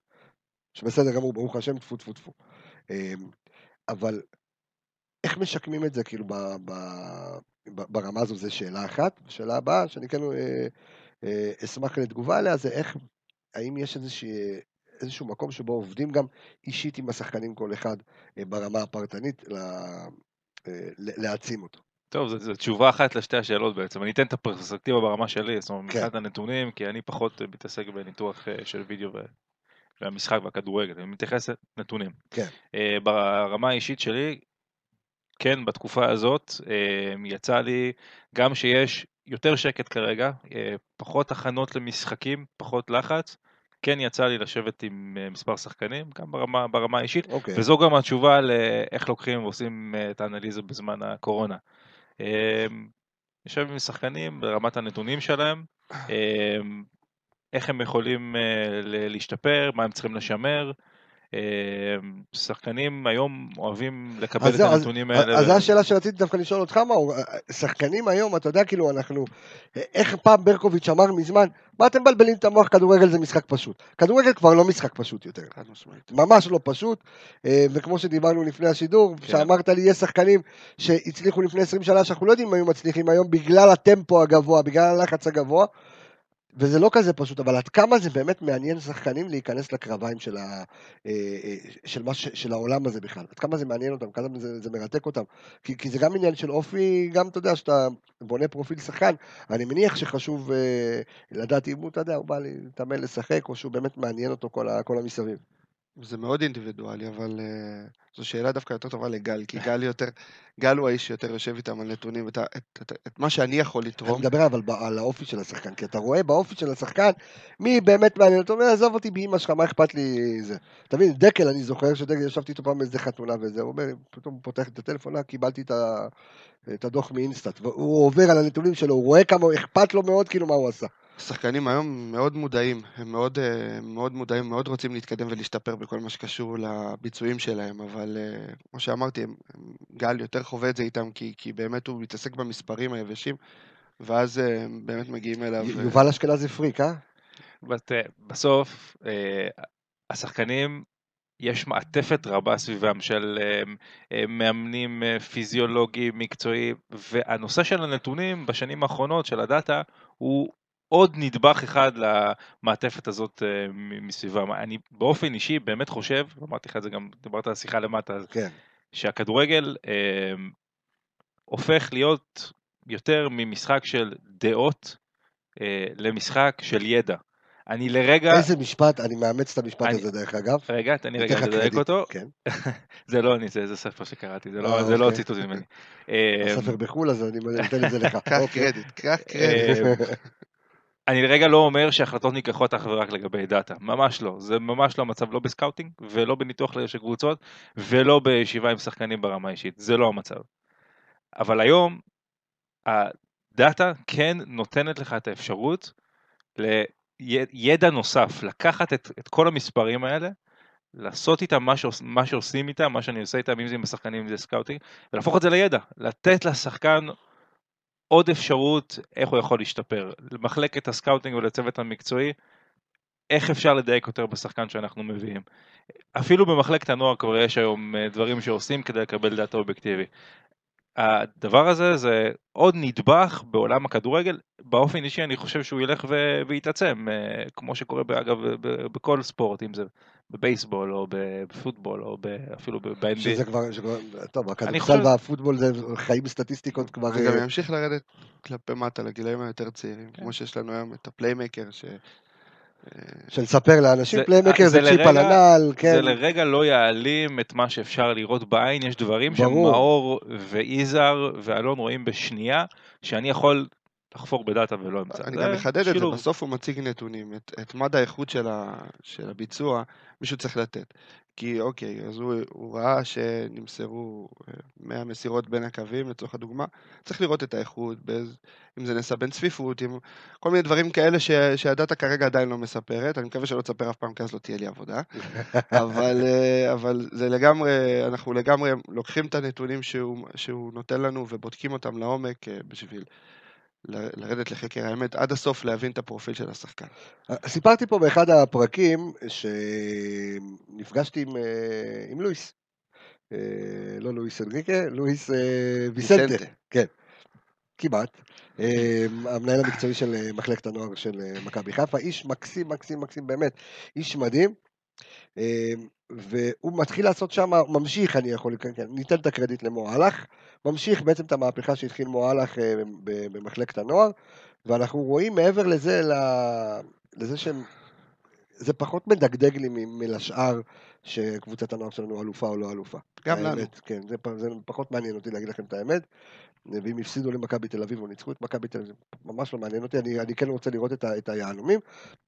שבסדר גמור, ברוך השם, טפו טפו טפו. אמ, אבל איך משקמים את זה, כאילו, ב, ב, ב, ברמה הזו, זו שאלה אחת. השאלה הבאה, שאני כן אה, אשמח לתגובה עליה, זה איך, האם יש איזושהי איזשהו מקום שבו עובדים גם אישית עם השחקנים כל אחד ברמה הפרטנית, להעצים אותו. טוב, זו, תשובה אחת לשתי השאלות בעצם. אני אתן את הפרספקטיבה ברמה שלי, זאת אומרת, כן. מבחינת הנתונים, כי אני פחות אה, מתעסק בניתוח אה, של וידאו ו- והמשחק והכדורגל, אני מתייחס לנתונים. כן. אה, ברמה האישית שלי, כן, בתקופה הזאת, אה, יצא לי, גם שיש יותר שקט כרגע, אה, פחות הכנות למשחקים, פחות לחץ, כן יצא לי לשבת עם אה, מספר שחקנים, גם ברמה, ברמה האישית, אוקיי. וזו גם התשובה לאיך לוקחים ועושים אה, את האנליזה בזמן הקורונה. אה, יושב עם שחקנים ברמת הנתונים שלהם, אה, איך הם יכולים אה, להשתפר, מה הם צריכים לשמר. אה, שחקנים היום אוהבים לקבל אז את זהו, אז- הנתונים האלה. אז זו השאלה שרציתי דווקא לשאול אותך, מאור. שחקנים היום, אתה יודע, כאילו, אנחנו... איך פעם ברקוביץ' אמר מזמן, מה אתם מבלבלים את המוח, כדורגל זה משחק פשוט. כדורגל כבר לא משחק פשוט יותר. ממש לא פשוט, אה, וכמו שדיברנו לפני השידור, כן. שאמרת לי, יש שחקנים שהצליחו לפני 20 שנה שאנחנו לא יודעים אם היו מצליחים היום בגלל הטמפו הגבוה, בגלל הלחץ הגבוה, וזה לא כזה פשוט, אבל עד כמה זה באמת מעניין שחקנים להיכנס לקרביים של, ה, אה, אה, של, מה, של העולם הזה בכלל, עד כמה זה מעניין אותם, כמה זה, זה מרתק אותם, כי, כי זה גם עניין של אופי, גם אתה יודע, שאתה בונה פרופיל שחקן, אני מניח שחשוב אה, לדעת אם הוא, אתה יודע, הוא בא להתאמן לשחק, או שהוא באמת מעניין אותו כל, כל המסביב. זה מאוד אינדיבידואלי, אבל uh, זו שאלה דווקא יותר טובה לגל, כי גל יותר, גל הוא האיש שיותר יושב איתם על נתונים, את, את, את, את מה שאני יכול אני לתרום. מדבר אבל על האופי של השחקן, כי אתה רואה באופי של השחקן מי באמת מעניין אותו, אומר, עזוב אותי באמא שלך, מה אכפת לי זה. אתה מבין, דקל, אני זוכר שדקל, ישבתי איתו פעם באיזה חתונה וזה, הוא אומר, פתאום הוא פותח את הטלפון, אה, קיבלתי את, ה, את הדוח מאינסטאט, והוא עובר על הנתונים שלו, הוא רואה כמה אכפת לו מאוד, כאילו, מה הוא עשה. השחקנים היום מאוד מודעים, הם מאוד, אה, מאוד מודעים, מאוד רוצים להתקדם ולהשתפר בכל מה שקשור לביצועים שלהם, אבל אה, כמו שאמרתי, גל יותר חווה את זה איתם, כי, כי באמת הוא מתעסק במספרים היבשים, ואז אה, הם באמת מגיעים אליו. י- יובל אשכנזי פריק, אה? בסוף, השחקנים, יש מעטפת רבה סביבם של אה, אה, מאמנים אה, פיזיולוגיים, מקצועיים, והנושא של הנתונים בשנים האחרונות של הדאטה הוא עוד נדבך אחד למעטפת הזאת אה, מסביבם. אני באופן אישי באמת חושב, אמרתי לך את זה גם, דיברת על השיחה למטה, כן. שהכדורגל אה, הופך להיות יותר ממשחק של דעות אה, למשחק של ידע. אני לרגע, איזה משפט, אני מאמץ את המשפט אני- הזה דרך אגב. רגע, תן לי רגע לדייק אותו, כן. [LAUGHS] זה לא אני, זה זה ספר שקראתי, זה אה, לא, זה לא אוקיי. ציטוט ממני. [LAUGHS] אה, הספר בחו"ל, אז אני נותן את זה לך. [LAUGHS] קח אוקיי. קרדיט, קח קרדיט. אני לרגע לא אומר שהחלטות נלקחות אך ורק לגבי דאטה, ממש לא, זה ממש לא המצב, לא ב scouting ולא בניתוח של קבוצות ולא בישיבה עם שחקנים ברמה האישית, זה לא המצב. אבל היום הדאטה כן נותנת לך את האפשרות לידע נוסף, לקחת את, את כל המספרים האלה, לעשות איתם מה, שעוש, מה שעושים איתם, מה שאני עושה איתם, אם זה עם השחקנים, אם זה scouting, ולהפוך את זה לידע, לתת לשחקן עוד אפשרות איך הוא יכול להשתפר. למחלקת ה scouting ולצוות המקצועי, איך אפשר לדייק יותר בשחקן שאנחנו מביאים. אפילו במחלקת הנוער כבר יש היום אה, דברים שעושים כדי לקבל דאטה אובייקטיבי. הדבר הזה זה עוד נדבך בעולם הכדורגל, באופן אישי אני חושב שהוא ילך ויתעצם, אה, כמו שקורה אגב בכל ספורט, אם זה בבייסבול או בפוטבול או ב- אפילו ב-NBA. שזה כבר, שכבר- טוב, אני הכדורסל חושב- והפוטבול זה חיים סטטיסטיקות כבר... זה גם אה, ימשיך לרדת כלפי מטה, לגילאים היותר צעירים, כן. כמו שיש לנו היום את ה Playermaker, ש... אה, של לספר לאנשים, זה- Playermaker זה זה צ'יפ על הנעל, כן. זה לרגע לא יעלים את מה שאפשר לראות בעין, יש דברים ברור. שמאור ויזהר ואלון רואים בשנייה, שאני יכול לחפור בדאטה ולא אמצא. אני גם מחדד את זה. בסוף הוא מציג נתונים, את, את מד האיכות של, ה, של הביצוע, מישהו צריך לתת. כי אוקיי, אז הוא, הוא ראה שנמסרו אה, 100 מסירות בין הקווים, לצורך הדוגמה, צריך לראות את האיכות, באיז, אם זה נעשה בין צפיפות, עם כל מיני דברים כאלה ש, שהדאטה כרגע עדיין לא מספרת, אני מקווה שלא תספר אף פעם, כי אז לא תהיה לי עבודה. [LAUGHS] אבל, אה, אבל זה לגמרי, אנחנו לגמרי לוקחים את הנתונים שהוא, שהוא נותן לנו ובודקים אותם לעומק אה, בשביל לרדת לחקר האמת, עד הסוף להבין את הפרופיל של השחקן. סיפרתי פה באחד הפרקים שנפגשתי עם, אה, עם לואיס. אה, לא לואיס אנריקה, לואיס אה, ויסנטה. כן, כמעט. אה, המנהל המקצועי של אה, מחלקת הנוער של אה, מכבי חיפה, איש מקסים, מקסים, מקסים, באמת, איש מדהים. והוא מתחיל לעשות שם, ממשיך, אני יכול, כן, כן, ניתן את הקרדיט למועלך, ממשיך בעצם את המהפכה שהתחיל מועלך אה, במחלקת הנוער, ואנחנו רואים מעבר לזה, ל- לזה שהם, זה פחות מדגדג לי מ- מלשאר שקבוצת הנוער שלנו אלופה או לא אלופה. גם האמת, לנו. כן, זה, פ- זה פחות מעניין אותי להגיד לכם את האמת. ואם הפסידו למכבי תל אביב או ניצחו את מכבי תל אביב, זה ממש לא מעניין אותי, אני, אני כן רוצה לראות את, ה, את היהלומים,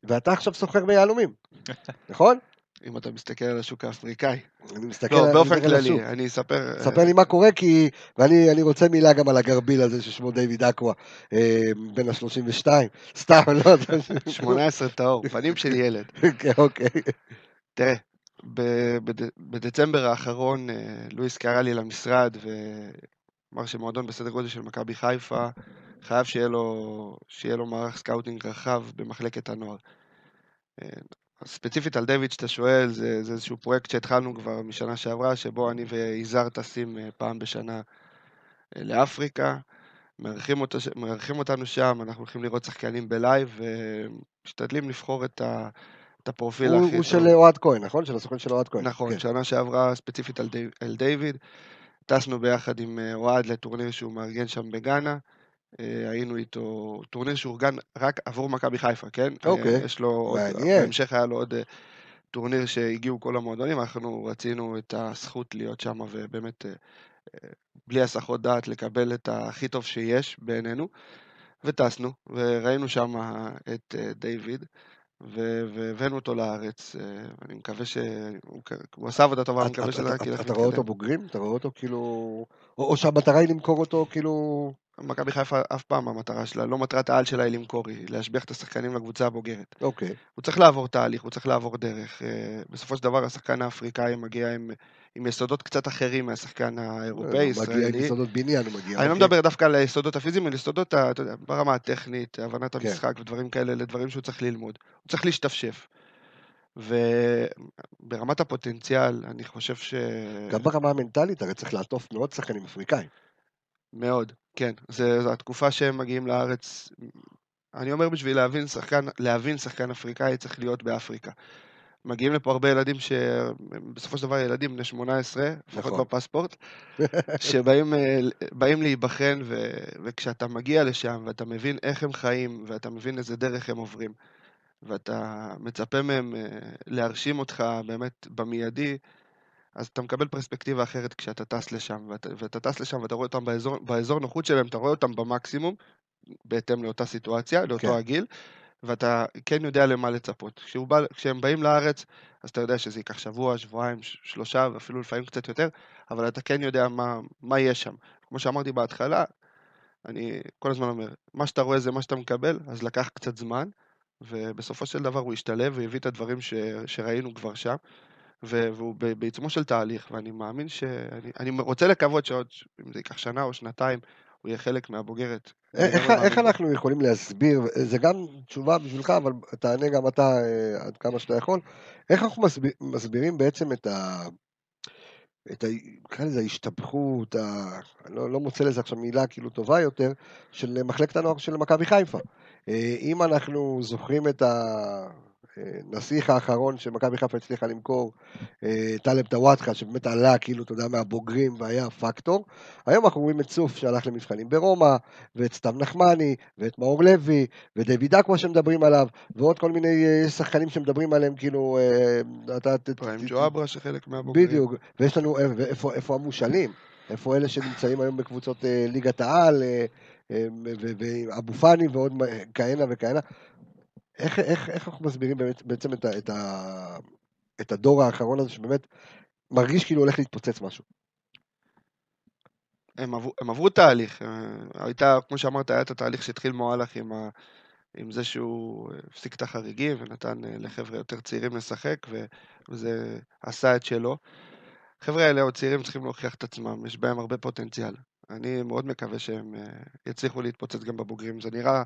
ואתה עכשיו סוחר ביהלומים, [LAUGHS] נכון? אם אתה מסתכל על השוק האפריקאי. אני מסתכל לא, באופן על השוק. כללי, אני אספר... ספר לי מה קורה, כי... ואני אני רוצה מילה גם על הגרביל הזה ששמו דיוויד אקווה, אה, בן ה-32. סתם, לא... 18 טהור, פנים של ילד. כן, אוקיי. תראה, בדצמבר האחרון אה, לואיס קרא לי למשרד ואמר שמועדון בסדר גודל של מכבי חיפה חייב שיהיה לו, שיהיה לו מערך scouting רחב במחלקת הנוער. אה, ספציפית על דיוויד שאתה שואל, זה, זה איזשהו פרויקט שהתחלנו כבר משנה שעברה, שבו אני ויזהר טסים אה, פעם בשנה אה, לאפריקה, מארחים, אותו, מארחים אותנו שם, אנחנו הולכים לראות שחקנים ב live ומשתדלים לבחור את, ה, את הפרופיל הוא הכי הוא. של אוהד כהן, נכון? של הסוכן של אוהד כהן. נכון, כן. שנה שעברה ספציפית על, די, על דיוויד. טסנו ביחד עם אה, אוהד לטורניר שהוא מארגן שם בגאנה. אה, היינו איתו, טורניר שאורגן רק עבור מכבי חיפה, כן? אוקיי. אה, יש לו עוד. בהמשך היה לו עוד אה, טורניר שהגיעו כל המועדונים, אנחנו רצינו את הזכות להיות שם ובאמת, בלי הסחות דעת, לקבל את הכי טוב שיש בעינינו. וטסנו, וראינו שם את דיוויד. והבאנו אותו לארץ, אני מקווה שהוא הוא עשה עבודה טובה, אני מקווה שזה רק ילך אתה רואה אותו. בוגרים? אתה רואה אותו כאילו... או שהמטרה היא למכור אותו כאילו... מכבי חיפה אף פעם המטרה שלה, לא מטרת העל שלה היא למכור, היא להשביח את השחקנים לקבוצה הבוגרת. אוקיי. הוא צריך לעבור תהליך, הוא צריך לעבור דרך. אה, בסופו של דבר השחקן האפריקאי מגיע עם, עם יסודות קצת אחרים מהשחקן האירופאי, הוא מגיע עם ישראלי. יסודות בניין, הוא מגיע. אני לא אוקיי. מדבר דווקא על היסודות הפיזיים, על יסודות, ברמה הטכנית, הבנת כן. המשחק ודברים כאלה, אלה דברים שהוא צריך ללמוד. הוא צריך להשתפשף. וברמת הפוטנציאל, אני חושב ש... גם ברמה המנטלית, הרי צריך לעטוף מאוד שחקנים אפריקאים. מאוד, כן. זה, זו התקופה שהם מגיעים לארץ. אני אומר בשביל להבין שחקן, להבין שחקן אפריקאי צריך להיות באפריקה. מגיעים לפה הרבה ילדים שבסופו של דבר ילדים בני 18, לפחות נכון. בפספורט, [LAUGHS] שבאים באים להיבחן, ו, וכשאתה מגיע לשם ואתה מבין איך הם חיים, ואתה מבין איזה דרך הם עוברים, ואתה מצפה מהם אה, להרשים אותך באמת במיידי, אז אתה מקבל פרספקטיבה אחרת כשאתה טס לשם, ואתה, ואתה טס לשם ואתה רואה אותם באזור, באזור נוחות שלהם, אתה רואה אותם במקסימום, בהתאם לאותה סיטואציה, לאותו כן. הגיל, ואתה כן יודע למה לצפות. בא, כשהם באים לארץ, אז אתה יודע שזה ייקח שבוע, שבועיים, שלושה, ואפילו לפעמים קצת יותר, אבל אתה כן יודע מה, מה יש שם. כמו שאמרתי בהתחלה, אני כל הזמן אומר, מה שאתה רואה זה מה שאתה מקבל, אז לקח קצת זמן, ובסופו של דבר הוא השתלב והביא את הדברים ש, שראינו כבר שם, והוא בעיצומו של תהליך, ואני מאמין ש... אני, רוצה לקוות שעוד, אם זה ייקח שנה או שנתיים, הוא יהיה חלק מהבוגרת. איך, לגמרי איך. אנחנו יכולים להסביר, זה גם תשובה בשבילך, אבל תענה גם אתה אה, עד כמה שאתה יכול, איך אנחנו מסביר, מסבירים בעצם את ה... את ה... נקרא לזה ההשתבחות, ה... לא, לא מוצא לזה עכשיו מילה כאילו טובה יותר, של מחלקת הנוער של מכבי חיפה. אה, אם אנחנו זוכרים את הנסיך האחרון שמכבי חיפה הצליחה למכור, אה, טלב טוואטחה, שבאמת עלה כאילו, אתה יודע, מהבוגרים והיה פקטור, היום אנחנו רואים את צוף שהלך למבחנים ברומא, ואת סתיו נחמני, ואת מאור לוי, ודויד אקווה שמדברים עליו, ועוד כל מיני אה, שחקנים שמדברים עליהם, כאילו, אה, אתה... פריים ג'ואברה שחלק מהבוגרים. בדיוק, ויש לנו, איפה המושאלים? איפה אלה שנמצאים היום בקבוצות ליגת העל, ואבו פאני ועוד כהנה וכהנה. איך, איך, איך אנחנו מסבירים באמת, בעצם את, ה, את, ה, את הדור האחרון הזה, שבאמת מרגיש כאילו הולך להתפוצץ משהו? הם עברו, הם עברו תהליך. אה, הייתה, כמו שאמרת, היה את התהליך שהתחיל מועלך עם, ה, עם זה שהוא הפסיק את החריגים ונתן אה, לחבר'ה יותר צעירים לשחק, וזה עשה את שלו. החבר'ה האלה עוד צעירים צריכים להוכיח את עצמם, יש בהם הרבה פוטנציאל. אני מאוד מקווה שהם אה, יצליחו להתפוצץ גם בבוגרים. זה נראה,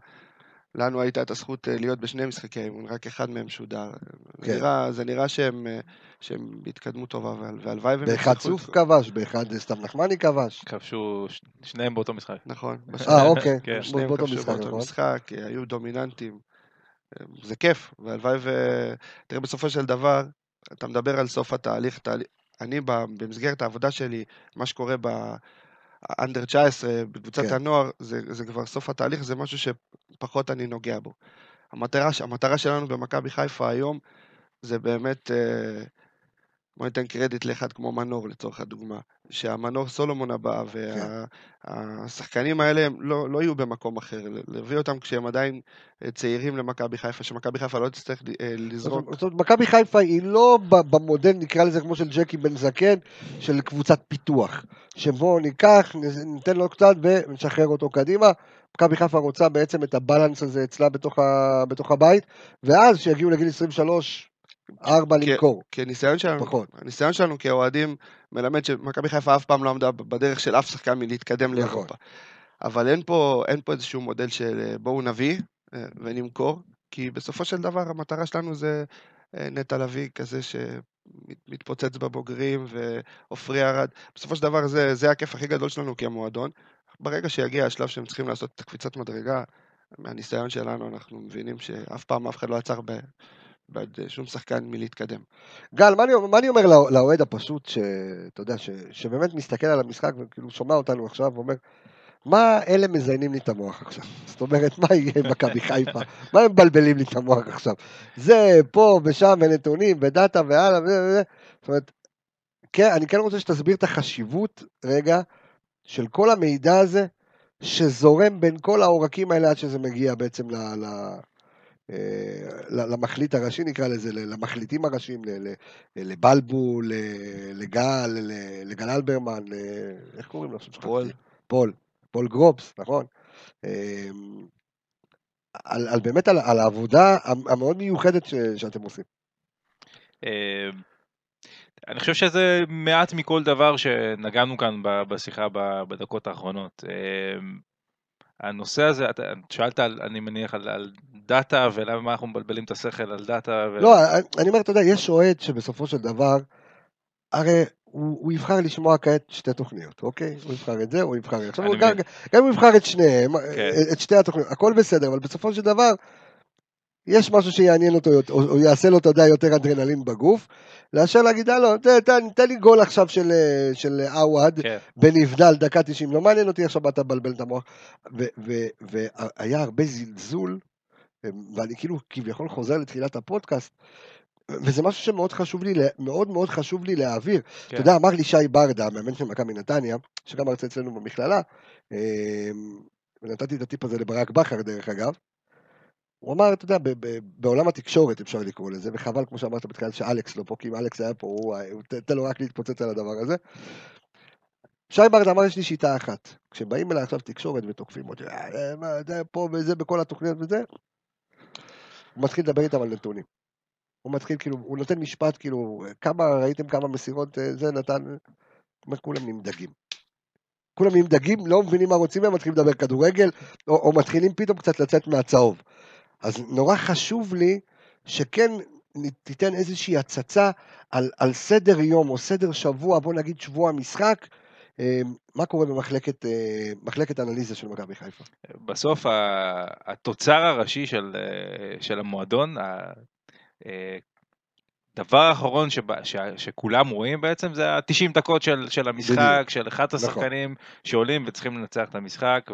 לנו הייתה את הזכות אה, להיות בשני משחקי אימון, רק אחד מהם שודר. זה כן. נראה, זה נראה שהם, אה, שהם בהתקדמות טובה, והל- והלוואי והם באחד צוף לתקוף. כבש, באחד סתיו נחמני כבש. כבשו ש- שניהם באותו משחק. נכון. [LAUGHS] אה, אוקיי, כן. שניהם באותו כבשו משחק, באותו נכון? משחק, אה, היו דומיננטים. זה כיף, והלוואי ו... תראה, בסופו של דבר, אתה מדבר על סוף התהליך, תהליך אני ב- במסגרת העבודה שלי, מה שקורה באנדר 19, בקבוצת כן. הנוער, זה, זה כבר סוף התהליך, זה משהו שפחות אני נוגע בו. המטרה, המטרה שלנו במכבי חיפה היום, זה באמת, אה, בוא ניתן קרדיט לאחד כמו מנור לצורך הדוגמה, שהמנור סולומון הבא והשחקנים האלה הם לא, לא יהיו במקום אחר, להביא אותם כשהם עדיין אה, צעירים למכבי חיפה, שמכבי חיפה לא תצטרך אה, לזרוק. זאת אומרת, מכבי חיפה היא לא במודל, נקרא לזה כמו של ג'קי בן זקן, של קבוצת פיתוח. שבו ניקח, ניתן לו קצת ונשחרר אותו קדימה. מכבי חיפה רוצה בעצם את הבלנס הזה אצלה בתוך, ה, בתוך הבית, ואז שיגיעו לגיל 23, ארבע כי- למכור. כי הניסיון שלנו, פחות. הניסיון שלנו כאוהדים מלמד שמכבי חיפה אף פעם לא עמדה בדרך של אף שחקן מלהתקדם נכון. לאירופה. אבל אין פה, אין פה איזשהו מודל של אה, בואו נביא אה, ונמכור, כי בסופו של דבר המטרה שלנו זה אה, נטע לביא כזה שמתפוצץ בבוגרים ועופרי ארד. בסופו של דבר זה, זה הכיף הכי גדול שלנו כמועדון. ברגע שיגיע השלב שהם צריכים לעשות את הקפיצת מדרגה, מהניסיון שלנו אנחנו מבינים שאף פעם אף אחד לא עצר ב- בעד אה, שום שחקן מלהתקדם. גל, מה אני, מה אני אומר לא- לאוהד הפשוט, שאתה יודע, ש, שבאמת מסתכל על המשחק וכאילו שומע אותנו עכשיו ואומר, מה אלה מזיינים לי את המוח עכשיו? [LAUGHS] זאת אומרת, מה יהיה עם מכבי חיפה? [LAUGHS] מה הם מבלבלים לי את המוח עכשיו? זה פה ושם ונתונים ודאטה והלאה וזה וזה. זאת אומרת, כן, אני כן רוצה שתסביר את החשיבות, רגע, של כל המידע הזה, שזורם בין כל העורקים האלה עד שזה מגיע בעצם ל... ל- למחליט הראשי נקרא לזה, למחליטים הראשיים, ל- ל- לבלבול, ל- לגל, לגל אלברמן, איך קוראים לו? פול. פול, פול גרובס, נכון? אמ, על, על באמת על, על העבודה המ- המאוד מיוחדת ש, שאתם עושים. אה, אני חושב שזה מעט מכל דבר שנגענו כאן בשיחה בדקות האחרונות. הנושא הזה, אתה שאלת, על, אני מניח, על, על דאטה ולמה אנחנו מבלבלים את השכל על דאטה. ו... לא, אני אומר, אתה יודע, יש אוהד שבסופו של דבר, הרי הוא, הוא יבחר לשמוע כעת שתי תוכניות, אוקיי? הוא יבחר את זה, הוא יבחר את זה. עכשיו. גם אם הוא יבחר את שניהם, כן. את שתי התוכניות, הכל בסדר, אבל בסופו של דבר, יש משהו שיעניין אותו, או, או יעשה לו, אתה יודע, יותר אדרנלין בגוף, לאשר להגיד, הלו, תן, תן לי גול עכשיו של, אה, של עווד, כן. בנבדל, דקה 90, לא מעניין אותי עכשיו אתה מבלבל את המוח. והיה הרבה זלזול, ואני כאילו כביכול חוזר לתחילת הפודקאסט, וזה משהו שמאוד חשוב לי, מאוד מאוד חשוב לי להעביר. כן. אתה יודע, אמר לי שי ברדה, המאמן של מכבי נתניה, שגם מרצה אצלנו במכללה, אה, ונתתי את הטיפ הזה לברק בכר דרך אגב, הוא אמר, אתה יודע, בעולם התקשורת אפשר לקרוא לזה, וחבל, כמו שאמרת בתחילה, שאלכס לא פה, כי אם אלכס היה פה, הוא, תן לו רק להתפוצץ על הדבר הזה. שי ברדה אמר, יש לי שיטה אחת, כשבאים אליי עכשיו תקשורת ותוקפים אותי, "אה, מה, זה פה וזה, בכל התוכניות וזה, הוא מתחיל לדבר איתם על נתונים. הוא מתחיל, כאילו, הוא נותן משפט, כאילו, כמה, ראיתם כמה מסירות אה, זה נתן, אומר, כולם נהיים דגים. כולם נהיים דגים, לא מבינים מה רוצים מהם, מתחילים לדבר כדורגל, או, או מתחילים פתאום קצת לצאת מהצהוב. אז נורא חשוב לי שכן תיתן איזושהי הצצה על, על סדר יום או סדר שבוע, בוא נגיד שבוע משחק, אה, מה קורה במחלקת אה, מחלקת אנליזה של מכבי חיפה. בסוף התוצר הראשי של, אה, של המועדון, הדבר האחרון שבא, ש, שכולם רואים בעצם זה ה-90 דקות של, של המשחק, בדיוק. של אחד נכון. השחקנים שעולים וצריכים לנצח את המשחק,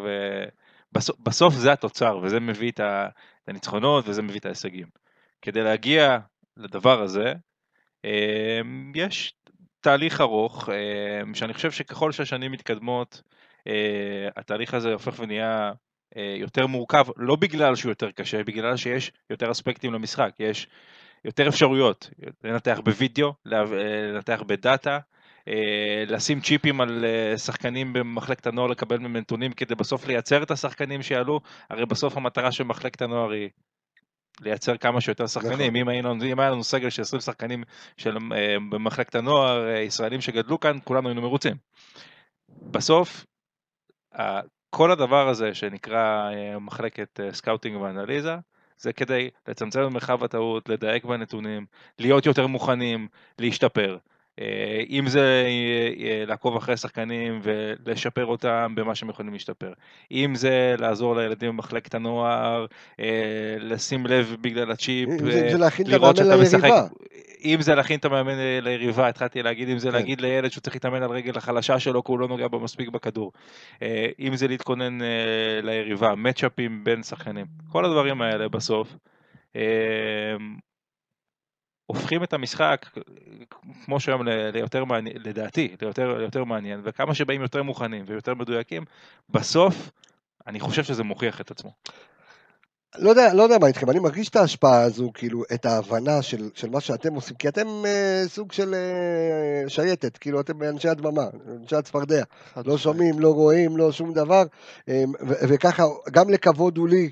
ובסוף זה התוצר, וזה מביא את ה- את הניצחונות וזה מביא את ההישגים. כדי להגיע לדבר הזה, אה, יש תהליך ארוך, אה, שאני חושב שככל שהשנים מתקדמות, אה, התהליך הזה הופך ונהיה אה, יותר מורכב, לא בגלל שהוא יותר קשה, בגלל שיש יותר אספקטים למשחק, יש יותר אפשרויות, לנתח בווידאו, אה, לנתח בדאטה, לשים צ'יפים על אה, שחקנים במחלקת הנוער, לקבל מהם נתונים כדי בסוף לייצר את השחקנים שיעלו, הרי בסוף המטרה של מחלקת הנוער היא לייצר כמה שיותר שחקנים, נכון. אם, היינו, אם היה לנו סגל של 20 שחקנים של, אה, במחלקת הנוער, אה, ישראלים שגדלו כאן, כולנו היינו מרוצים. בסוף, כל הדבר הזה שנקרא אה, מחלקת אה, scouting ואנליזה, זה כדי לצמצם את מרחב הטעות, לדייק בנתונים, להיות יותר מוכנים, להשתפר. אה, אם זה אה, לעקוב אחרי שחקנים ולשפר אותם במה שהם יכולים להשתפר. אם זה לעזור לילדים במחלקת הנוער, אה, לשים לב בגלל הצ'יפ, אם זה- זה להכין את לראות שאתה משחק. אם זה להכין את המאמן ליריבה, התחלתי להגיד, אם זה כן. להגיד לילד שהוא צריך להתאמן על רגל החלשה שלו כי הוא לא נוגע בה מספיק בכדור. אה, אם זה להתכונן אה, ליריבה, מצ'אפים בין שחקנים. כל הדברים האלה בסוף. הופכים את המשחק, כמו שהיום, ל- ליותר מעניין, לדעתי, ליותר, ליותר מעניין, וכמה שבאים יותר מוכנים ויותר מדויקים, בסוף, אני חושב שזה מוכיח את עצמו. לא יודע, לא יודע מה איתכם, אני מרגיש את ההשפעה הזו, כאילו, את ההבנה של, של מה שאתם עושים, כי אתם אה, סוג של אה, שייטת, כאילו, אתם אנשי הדממה, אנשי הצפרדע, לא. שומעים, לא רואים, לא שום דבר, אה, ו- וככה, גם לכבוד הוא לי,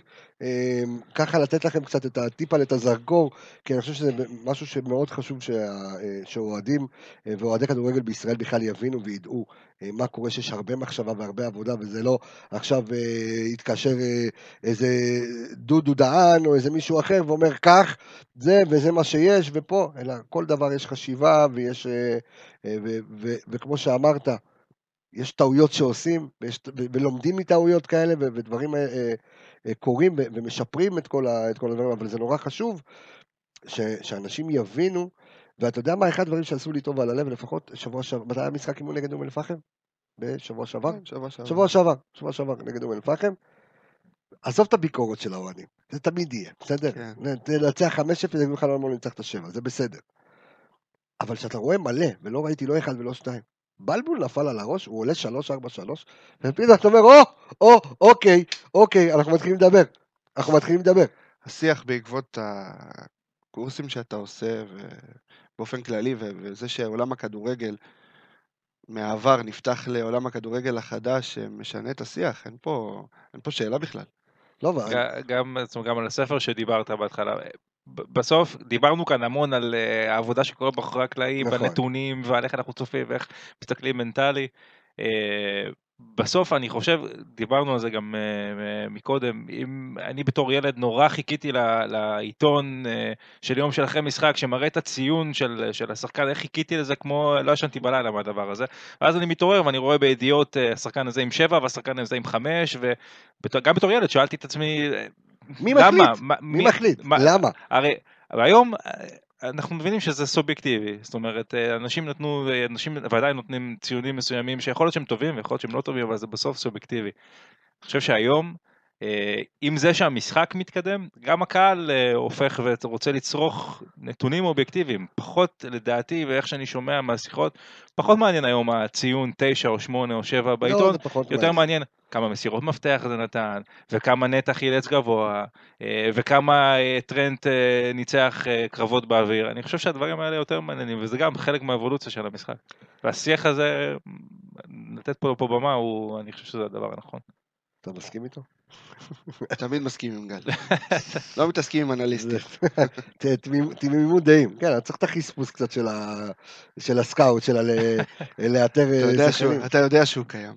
ככה לתת לכם קצת את הטיפה, את הזרקור, כי אני חושב שזה משהו שמאוד חשוב אה, שאוהדים אה, ואוהדי כדורגל בישראל בכלל יבינו וידעו אה, מה קורה, שיש הרבה מחשבה והרבה עבודה, וזה לא עכשיו יתקשר איזה דודו דהן או איזה מישהו אחר ואומר כך, זה וזה מה שיש, ופה, אלא כל דבר יש חשיבה ויש, אה, ו, ו, וכמו שאמרת, יש טעויות שעושים, ויש, ו- ולומדים מטעויות כאלה, ו- ודברים אה, קורים ו- ומשפרים את כל, ה, את כל הדברים, אבל זה נורא חשוב ש, שאנשים יבינו, ואתה יודע מה, אחד הדברים שעשו לי טוב על הלב, לפחות שבוע שעבר, מתי היה משחק אימון נגד אום אל-פחם? בשבוע שעבר? כן, שבוע שעבר. שבוע שעבר, שבוע שעבר נגד אום אל-פחם. עזוב את הביקורת של האוהדים, זה תמיד יהיה, בסדר? כן. 5-0, יגידו לך למה לא ניצח את השבע, זה בסדר. אבל כשאתה רואה מלא, ולא ראיתי לא אחד ולא שתיים, בלבול נפל על הראש, הוא עולה 3-4-3, ופתאום אתה אומר, או, או, אוקיי, אוקיי, אנחנו מתחילים לדבר. אנחנו מתחילים לדבר. השיח בעקבות הקורסים שאתה עושה, ובאופן כללי, וזה שעולם הכדורגל מהעבר נפתח לעולם הכדורגל החדש, שמשנה את השיח, אין פה, אין פה שאלה בכלל. לא, אבל- גם, אומרת, גם על הספר שדיברת בהתחלה. בסוף דיברנו כאן המון על אה, העבודה שקורה מאחורי הקלעים, נכון. בנתונים ועל איך אנחנו צופים ואיך מסתכלים מנטלי. אה, בסוף אני חושב, דיברנו על זה גם אה, מקודם, אם אני בתור ילד נורא חיכיתי ל- לעיתון של יום של אחרי משחק שמראה את הציון של, של השחקן, איך חיכיתי לזה כמו, לא ישנתי בלילה מהדבר הזה. ואז אני מתעורר ואני רואה בידיעות השחקן הזה עם שבע והשחקן הזה עם חמש, וגם בתור ילד שאלתי את עצמי, מי למה? מחליט? מה- מי מחליט? מה- למה? הרי היום אה, אנחנו מבינים שזה סובייקטיבי, זאת אומרת, אה, אנשים נתנו, אנשים ודאי נותנים ציונים מסוימים שיכול להיות שהם טובים ויכול להיות שהם לא טובים, אבל זה בסוף סובייקטיבי. אני חושב שהיום, עם זה שהמשחק מתקדם, גם הקהל אה, הופך ורוצה לצרוך נתונים אובייקטיביים. פחות, לדעתי, ואיך שאני שומע מהשיחות, פחות מעניין היום הציון 9 או 8 או 7 לא, בעיתון, פחות יותר מעניין. מעניין כמה מסירות מפתח זה נתן, וכמה נתח חילץ גבוה, אה, וכמה אה, טרנט אה, ניצח אה, קרבות באוויר. אני חושב שהדברים האלה יותר מעניינים, וזה גם חלק מהאבולוציה של המשחק. והשיח הזה, לתת פה, פה במה, הוא, אני חושב שזה הדבר הנכון. אתה מסכים איתו? תמיד מסכים עם גל. [LAUGHS] לא מתעסקים עם אנליסטים. תמימות דעים, כן, צריך את החספוס קצת של הסקאוט, של לאתר אתה אה, שחקנים. אתה יודע שהוא קיים.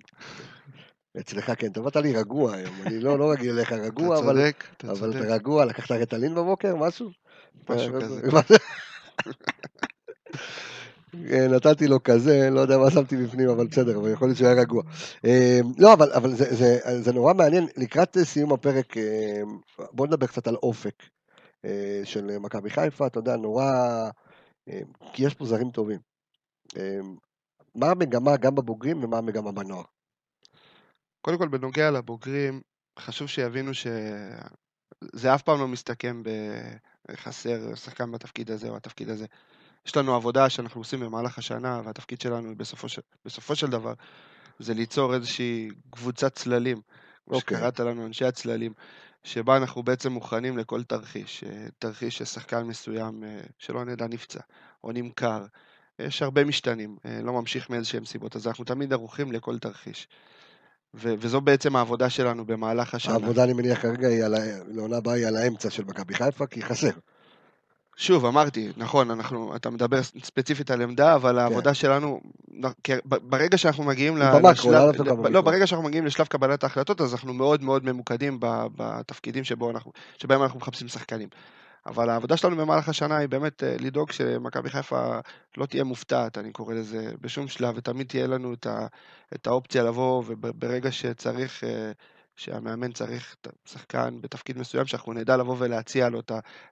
אצלך כן, אתה באת לי רגוע היום, אני לא לא רגיל אליך אתה רגוע, אבל צודק, אתה אבל צודק. אתה רגוע, לקחת רטלין בבוקר, משהו? משהו אתה- כזה. [LAUGHS] [LAUGHS] אה, נתתי לו כזה, לא יודע מה שמתי בפנים, אבל בסדר, אבל יכול להיות שהוא היה רגוע. אה, לא, אבל, אבל זה, זה, זה נורא מעניין, לקראת סיום הפרק, אה, בוא נדבר קצת על אופק של מכבי חיפה, אתה יודע, נורא, כי יש פה זרים טובים. מה המגמה גם בבוגרים ומה המגמה בנוער? קודם כל, בנוגע לבוגרים, חשוב שיבינו שזה אף פעם לא מסתכם בחסר שחקן בתפקיד הזה או התפקיד הזה. יש לנו עבודה שאנחנו עושים במהלך השנה, והתפקיד שלנו בסופו של, בסופו של דבר זה ליצור איזושהי קבוצת צללים, כמו אוקיי. שקראת לנו, אנשי הצללים, שבה אנחנו בעצם מוכנים לכל תרחיש. אה, תרחיש ששחקן מסוים, אה, שלא נדע, נפצע או נמכר. יש הרבה משתנים, אה, לא ממשיך מאיזשהם סיבות, אז אנחנו תמיד ערוכים לכל תרחיש. ו- וזו בעצם העבודה שלנו במהלך השנה. העבודה, אני מניח, כרגע היא על ה... לעונה הבאה היא על האמצע של מכבי חיפה, כי חסר. שוב, אמרתי, נכון, אנחנו, אתה מדבר ספציפית על עמדה, אבל העבודה שלנו, ברגע שאנחנו מגיעים במקרו, לאו דווקא ל- במיקרו. לא, ברגע שאנחנו מגיעים לשלב קבלת ההחלטות, אז אנחנו מאוד מאוד ממוקדים בתפקידים שבו אנחנו, שבהם אנחנו מחפשים שחקנים. אבל העבודה שלנו במהלך השנה היא באמת אה, לדאוג שמכבי חיפה לא תהיה מופתעת, אני קורא לזה, בשום שלב, ותמיד תהיה לנו את, ה, את האופציה לבוא, וברגע שצריך, אה, שהמאמן צריך את השחקן בתפקיד מסוים, שאנחנו נדע לבוא ולהציע לו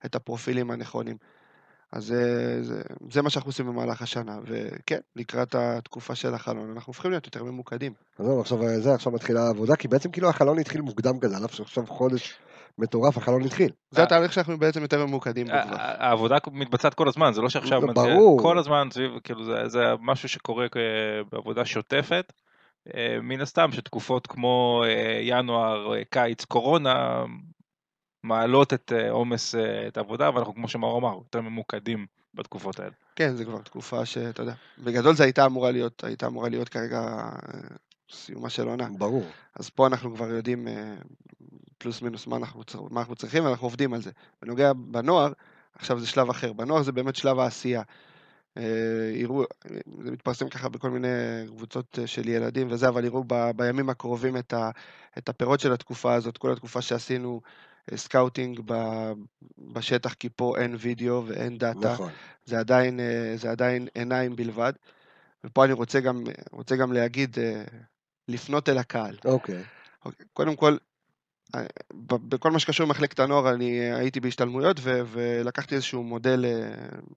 את, הפרופילים הנכונים. אז זה, זה, זה מה שאנחנו עושים במהלך השנה, וכן, לקראת התקופה של החלון, אנחנו הופכים להיות יותר ממוקדים. אז זהו, עכשיו אה, זה, עכשיו מתחילה העבודה, כי בעצם כאילו החלון התחיל מוקדם כזה, על אף שעכשיו חודש מטורף, החלון התחיל. זה התהליך שאנחנו בעצם יותר ממוקדים. ה- העבודה מתבצעת כל הזמן, זה לא שעכשיו... זה ברור. כל הזמן, סביב- כאילו זה, זה משהו שקורה אה, בעבודה שוטפת. אה, מן הסתם שתקופות כמו אה, ינואר, אה, קיץ, קורונה, מעלות את עומס, את העבודה, ואנחנו כמו שמאור אמר, יותר ממוקדים בתקופות האלה. כן, זה כבר תקופה שאתה יודע, בגדול זה הייתה אמורה להיות, הייתה אמורה להיות כרגע סיומה של עונה. ברור. אז פה אנחנו כבר יודעים פלוס מינוס מה אנחנו, צר- מה אנחנו צריכים, ואנחנו עובדים על זה. בנוגע בנוער, עכשיו זה שלב אחר. בנוער זה באמת שלב העשייה. אה, יראו, זה מתפרסם ככה בכל מיני קבוצות אה, של ילדים וזה, אבל יראו ב, בימים הקרובים את, ה, את הפירות של התקופה הזאת, כל התקופה שעשינו אה, scouting ב, בשטח, כי פה אין וידאו ואין דאטה. נכון. זה עדיין, אה, זה עדיין עיניים בלבד. ופה אני רוצה גם, רוצה גם להגיד, אה, לפנות אל הקהל. אוקיי. אוקיי, קודם כל, אה, בכל מה שקשור למחלקת הנוער, אני הייתי בהשתלמויות ו- ולקחתי איזשהו מודל, אה,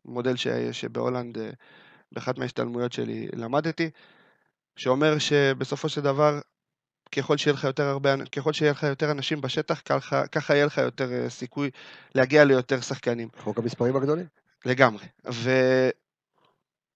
מודל ש- שבהולנד, אה, באחת מההשתלמויות שלי למדתי, שאומר שבסופו של דבר, ככל שיהיה לך יותר הרבה, ככל שיהיה לך יותר אנשים בשטח, ככה, ככה יהיה לך יותר אה, סיכוי להגיע ליותר שחקנים. חוק המספרים הגדולים. לגמרי.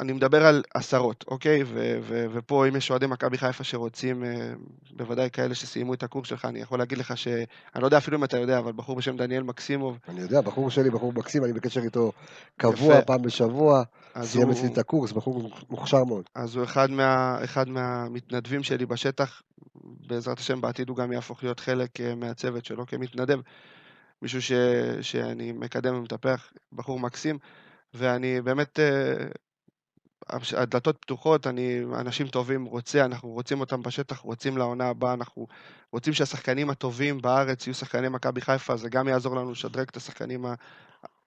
ואני מדבר על עשרות, אוקיי? ו- ו- ופה אם יש אוהדי מכבי חיפה שרוצים, אה, בוודאי כאלה שסיימו את הקורס שלך, אני יכול להגיד לך ש... אני לא יודע אפילו אם אתה יודע, אבל בחור בשם דניאל מקסימוב, אני יודע, בחור שלי, בחור מקסים, אני בקשר איתו קבוע, יפה. פעם בשבוע, סיים הוא, אצלי את הקורס, בחור מוכשר מאוד. אז הוא אחד, מה, אחד מהמתנדבים שלי בשטח, בעזרת השם בעתיד הוא גם יהפוך להיות חלק אה, מהצוות שלו כמתנדב, מישהו ש, שאני מקדם ומטפח, בחור מקסים, ואני באמת, אה, הדלתות פתוחות, אני, אנשים טובים רוצה, אנחנו רוצים אותם בשטח, רוצים לעונה הבאה, אנחנו רוצים שהשחקנים הטובים בארץ יהיו שחקני מכבי חיפה, זה גם יעזור לנו לשדרג את השחקנים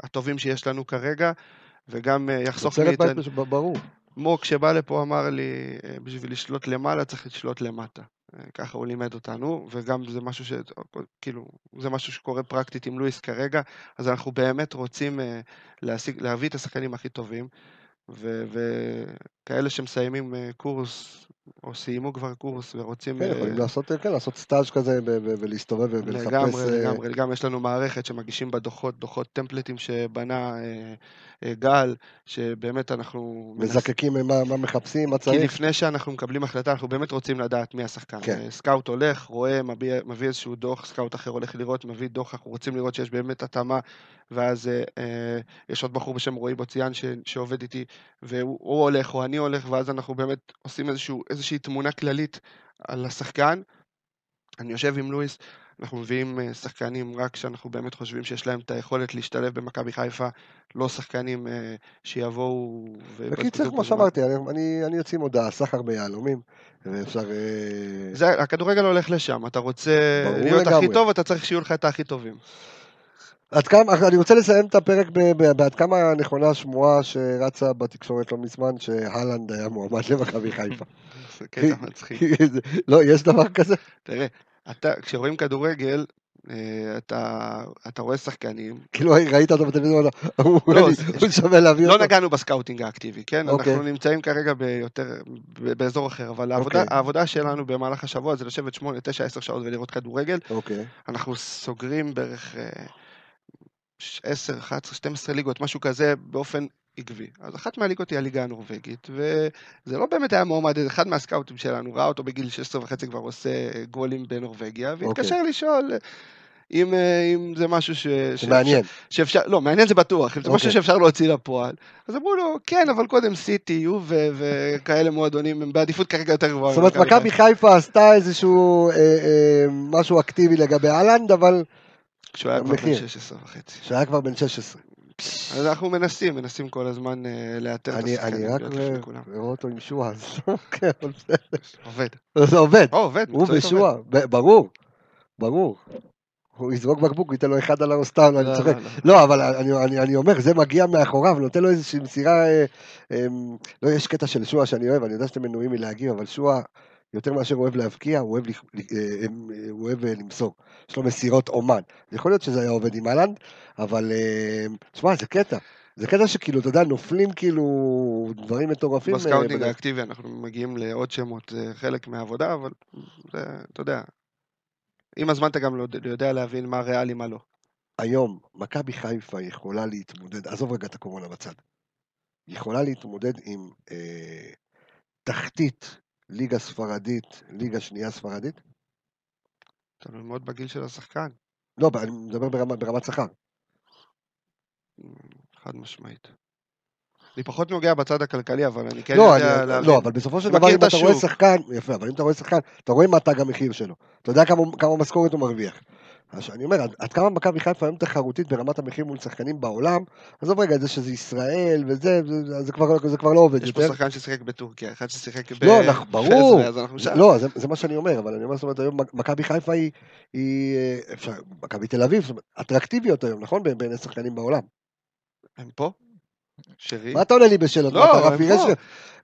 הטובים שיש לנו כרגע, וגם אה, יחסוך מאיתנו... בית מש- ברור. מוק שבא לפה אמר לי, אה, בשביל לשלוט למעלה צריך לשלוט למטה. אה, ככה הוא לימד אותנו, וגם זה משהו ש... כאילו, זה משהו שקורה פרקטית עם לואיס כרגע, אז אנחנו באמת רוצים להשיג, להביא את השחקנים הכי טובים, ו- וכאלה שמסיימים אה, קורס, או סיימו כבר קורס ורוצים... כן, אה, יכולים לעשות, כן, לעשות סטאז' כזה ולהסתובב ולחפש... לגמרי, אה, לגמרי, לגמרי, יש לנו מערכת שמגישים בה דוחות, דוחות templateים שבנה אה, אה, גל, שבאמת אנחנו... מזקקים מה מה מחפשים, מה כי צריך. לפני שאנחנו מקבלים החלטה, אנחנו באמת רוצים לדעת מי השחקן. כן. אה, סקאוט הולך, רואה, מביא, מביא איזשהו דוח, סקאוט אחר הולך לראות, מביא דוח, אנחנו רוצים לראות שיש באמת התאמה, ואז אה, אה, יש עוד בחור בשם רועי בוציאן שעובד איתי, והוא הוא הולך או אני הולך, ואז אנחנו באמת עושים איזשהו, איזושהי תמונה כללית על השחקן. אני יושב עם לואיס, אנחנו מביאים אה, שחקנים רק כשאנחנו באמת חושבים שיש להם את היכולת להשתלב במכבי חיפה, לא שחקנים אה, שיבואו בקיצר, כמו. שאמרתי, אני- אני אני יוצא עם הודעה, סחר ביהלומים, ואפשר... אה, זה, הכדורגל הולך לשם, אתה רוצה להיות לגמרי. הכי טוב, אתה צריך שיהיו לך את הכי טובים. עד כמה, אני רוצה לסיים את הפרק בעד כמה נכונה השמועה שרצה בתקשורת לא מזמן, שהלנד היה מועמד למכבי חיפה. [LAUGHS] זה קטע מצחיק. לא, יש דבר כזה? תראה, אתה, כשרואים כדורגל, אה, אתה, אתה רואה שחקנים, כאילו ראית אותו בטלוויזיה, הוא לא, שווה להביא לא אותו. נגענו ב scouting האקטיבי, כן? אוקיי. אנחנו נמצאים כרגע ביותר, באזור אחר, אבל העבודה, אוקיי. העבודה שלנו במהלך השבוע זה לשבת 8, 9, 10 שעות ולראות כדורגל. אוקיי, אנחנו סוגרים בערך אה, 10, 11, 12 ליגות, משהו כזה, באופן עקבי. אז אחת מהליגות היא הליגה הנורבגית, וזה לא באמת היה מועמד, אחד מהסקאוטים שלנו ראה אותו בגיל 16 וחצי כבר עושה גולים בנורבגיה, והתקשר לשאול אה, אם, אה, אם זה משהו ש... מעניין. שאפשר, לא, מעניין זה בטוח, אם זה משהו אוקיי. שאפשר להוציא לפועל. אז אמרו לו, כן, אבל קודם סיטי, יו ו- וכאלה מועדונים הם בעדיפות כרגע יותר גבוהה. זאת אומרת, מכבי חיפה עשתה איזשהו אה, אה, משהו אקטיבי לגבי אהלנד, אבל כשהוא היה כבר בן המחיר. 16 וחצי. שהיה כבר בן 16. אז אנחנו מנסים, מנסים כל הזמן אה, לאתר את אני אני השחקנים, רק רואה אותו עם שועה, אז אבל בסדר. עובד. זה עובד. או, עובד, הוא. ושועה, ברור, ברור. הוא יזרוק בקבוק, הוא ייתן לו אחד על הראש סתם, אני לא, צוחק. לא, לא. לא, אבל אני, אומר, זה מגיע מאחוריו, נותן לו איזושהי מסירה, אה, אה, לא, יש קטע של שועה שאני אוהב, אני יודע שאתם מנועים מלהגיב, אבל שועה, יותר מאשר הוא אוהב להבקיע, הוא אוהב, אה, אה, הוא אוהב אה, למסור. יש לו מסירות אומן. יכול להיות שזה היה עובד עם האלנד, אבל תשמע, זה קטע. זה קטע שכאילו, אתה יודע, נופלים כאילו דברים מטורפים. ב scouting. האקטיבי אנחנו מגיעים לעוד שמות, זה חלק מהעבודה, אבל זה, אתה יודע, עם הזמן אתה גם לא יודע להבין מה ריאלי, מה לא. היום, מכבי חיפה יכולה להתמודד, עזוב רגע את הקורונה בצד, יכולה להתמודד עם אה, תחתית ליגה ספרדית, ליגה שנייה ספרדית? תלוי מאוד בגיל של השחקן, לא, אני מדבר ברמה, ברמת שכר. חד משמעית. אני פחות נוגע בצד הכלכלי, אבל אני כן לא, יודע אני, להבין. לא, אבל בסופו של דבר, אם את אתה רואה השוק. שחקן, יפה, אבל אם אתה רואה שחקן, אתה רואה מה תג המחיר שלו. אתה יודע כמה, כמה משכורת הוא מרוויח. אז אני אומר, עד, כמה מכבי חיפה היום תחרותית ברמת המחיר מול שחקנים בעולם, עזוב רגע את זה שזה ישראל וזה, זה, זה, כבר, זה כבר לא עובד יש פה יותר. שחקן ששיחק בטורקיה, אחד ששיחק ב... לא, אנחנו- [LAUGHS] ברור. בעזרא, אז אנחנו שם. לא, זה, זה מה שאני אומר, אבל אני אומר, זאת אומרת, היום מכבי חיפה היא, היא אה, אפשר, מכבי תל אביב, זאת אומרת, אטרקטיביות היום, נכון? בין השחקנים בעולם. הם פה? שרי? מה אתה עונה לי בשאלות? לא, הם פה.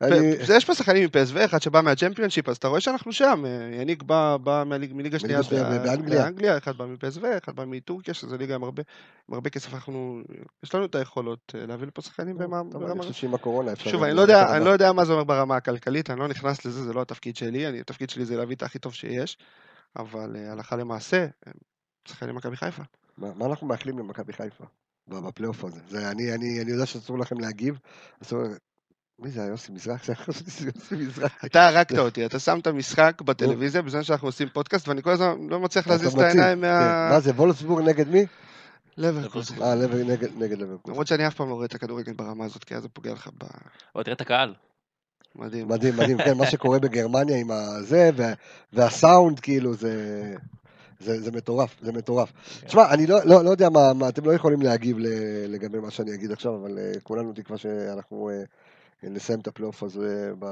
אני- יש פה שחקנים עם פסו, אחד שבא מהצ'מפיונשיפ, אז אתה רואה שאנחנו שם. אה, יניק בא, בא מהליג- מליגה שנייה שנייה בה- באנגליה. באנגליה, אחד בא מפסו, אחד בא מטורקיה, שזו ליגה עם הרבה, עם הרבה כסף. אנחנו, יש לנו את היכולות אה, להביא לפה שחקנים במה- אני ברמה... חושב שעם הקורונה אפשר... שוב, אני לא, יודע, אני. לא יודע מה זה אומר ברמה הכלכלית, אני לא נכנס לזה, זה לא התפקיד שלי, אני, התפקיד שלי זה להביא את הכי טוב שיש, אבל אה, הלכה למעשה, שחקנים מכבי חיפה. מה מה אנחנו מאחלים למכבי חיפה בפלייאוף הזה? זה, אני, אני, אני יודע שאסור לכם להגיב. אסור... מי זה יוסי מזרח? זה חשבתי שזה [LAUGHS] יוסי מזרח. אתה הרגת אותי, אתה שם את המשחק בטלוויזיה בזמן שאנחנו עושים פודקאסט, ואני כל הזמן לא מצליח להזיז את. העיניים כן. מה... מה זה, וולפסבורג נגד מי? לברקוזן. אה, לבר- נגד נגד לברקוזן. למרות שאני אף פעם לא רואה את הכדורגל ברמה הזאת, כי אז זה פוגע לך ב... או תראה את הקהל. מדהים. מדהים, מדהים, כן, מה שקורה בגרמניה עם הזה, וה- והסאונד, כאילו, זה... זה, זה מטורף, זה מטורף. תשמע, אני לא, לא, לא יודע מה, מה, אתם לא יכולים להגיב לגבי מה שאני אגיד עכשיו, אבל uh, כולנו תקווה שאנחנו uh, נסיים את הפלייאוף הזה ב...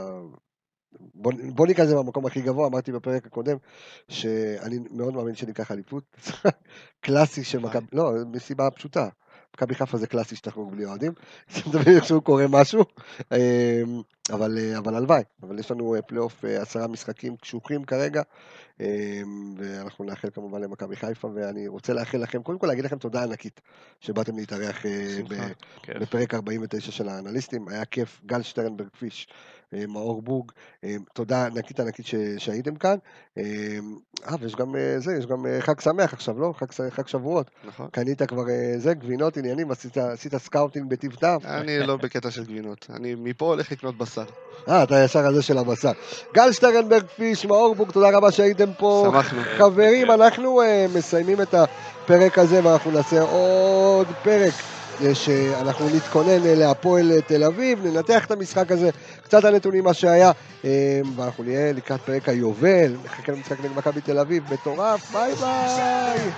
בוא, בוא ניקח את זה במקום הכי גבוה, אמרתי בפרק הקודם, שאני מאוד מאמין שניקח אליפות. [LAUGHS] קלאסי של מכבי, לא, מסיבה פשוטה. מכבי חיפה זה קלאסי שתחגוג בלי אוהדים. [LAUGHS] תמיד איכשהו קורה משהו. אמ, אבל, אה, אבל הלוואי, אבל יש לנו אה, פלייאוף אה, עשרה משחקים קשוחים כרגע, אמ, ואנחנו נאחל כמובן למכבי חיפה, ואני רוצה לאחל לכם, קודם כל להגיד לכם תודה ענקית שבאתם להתארח. ב-. בפרק 49 של האנליסטים, היה כיף, גל שטרנברג פיש, מאור בורג, אה, תודה ענקית ענקית שהייתם כאן. אה, ויש גם אה, זה, יש גם אה, חג שמח עכשיו, לא? חג, חג שבועות. נכון. קנית כבר אה, זה, גבינות, עניינים, עשית, עשית scouting בטיב טעם. אני לא בקטע של גבינות, אני מפה הולך לקנות בשר. אה, אתה ישר על זה של הבשר. גל שטרנברג פיש, מאור בורג, תודה רבה שהייתם פה. שמחנו. חברים, אנחנו מסיימים את הפרק הזה ואנחנו נעשה עוד פרק. אה, שאנחנו נתכונן אה, להפועל אה, תל אביב, ננתח את המשחק הזה, קצת הנתונים מה שהיה, ואנחנו נהיה לקראת פרק היובל, נחכה למשחק נגד מכבי תל אביב, מטורף, ביי ביי!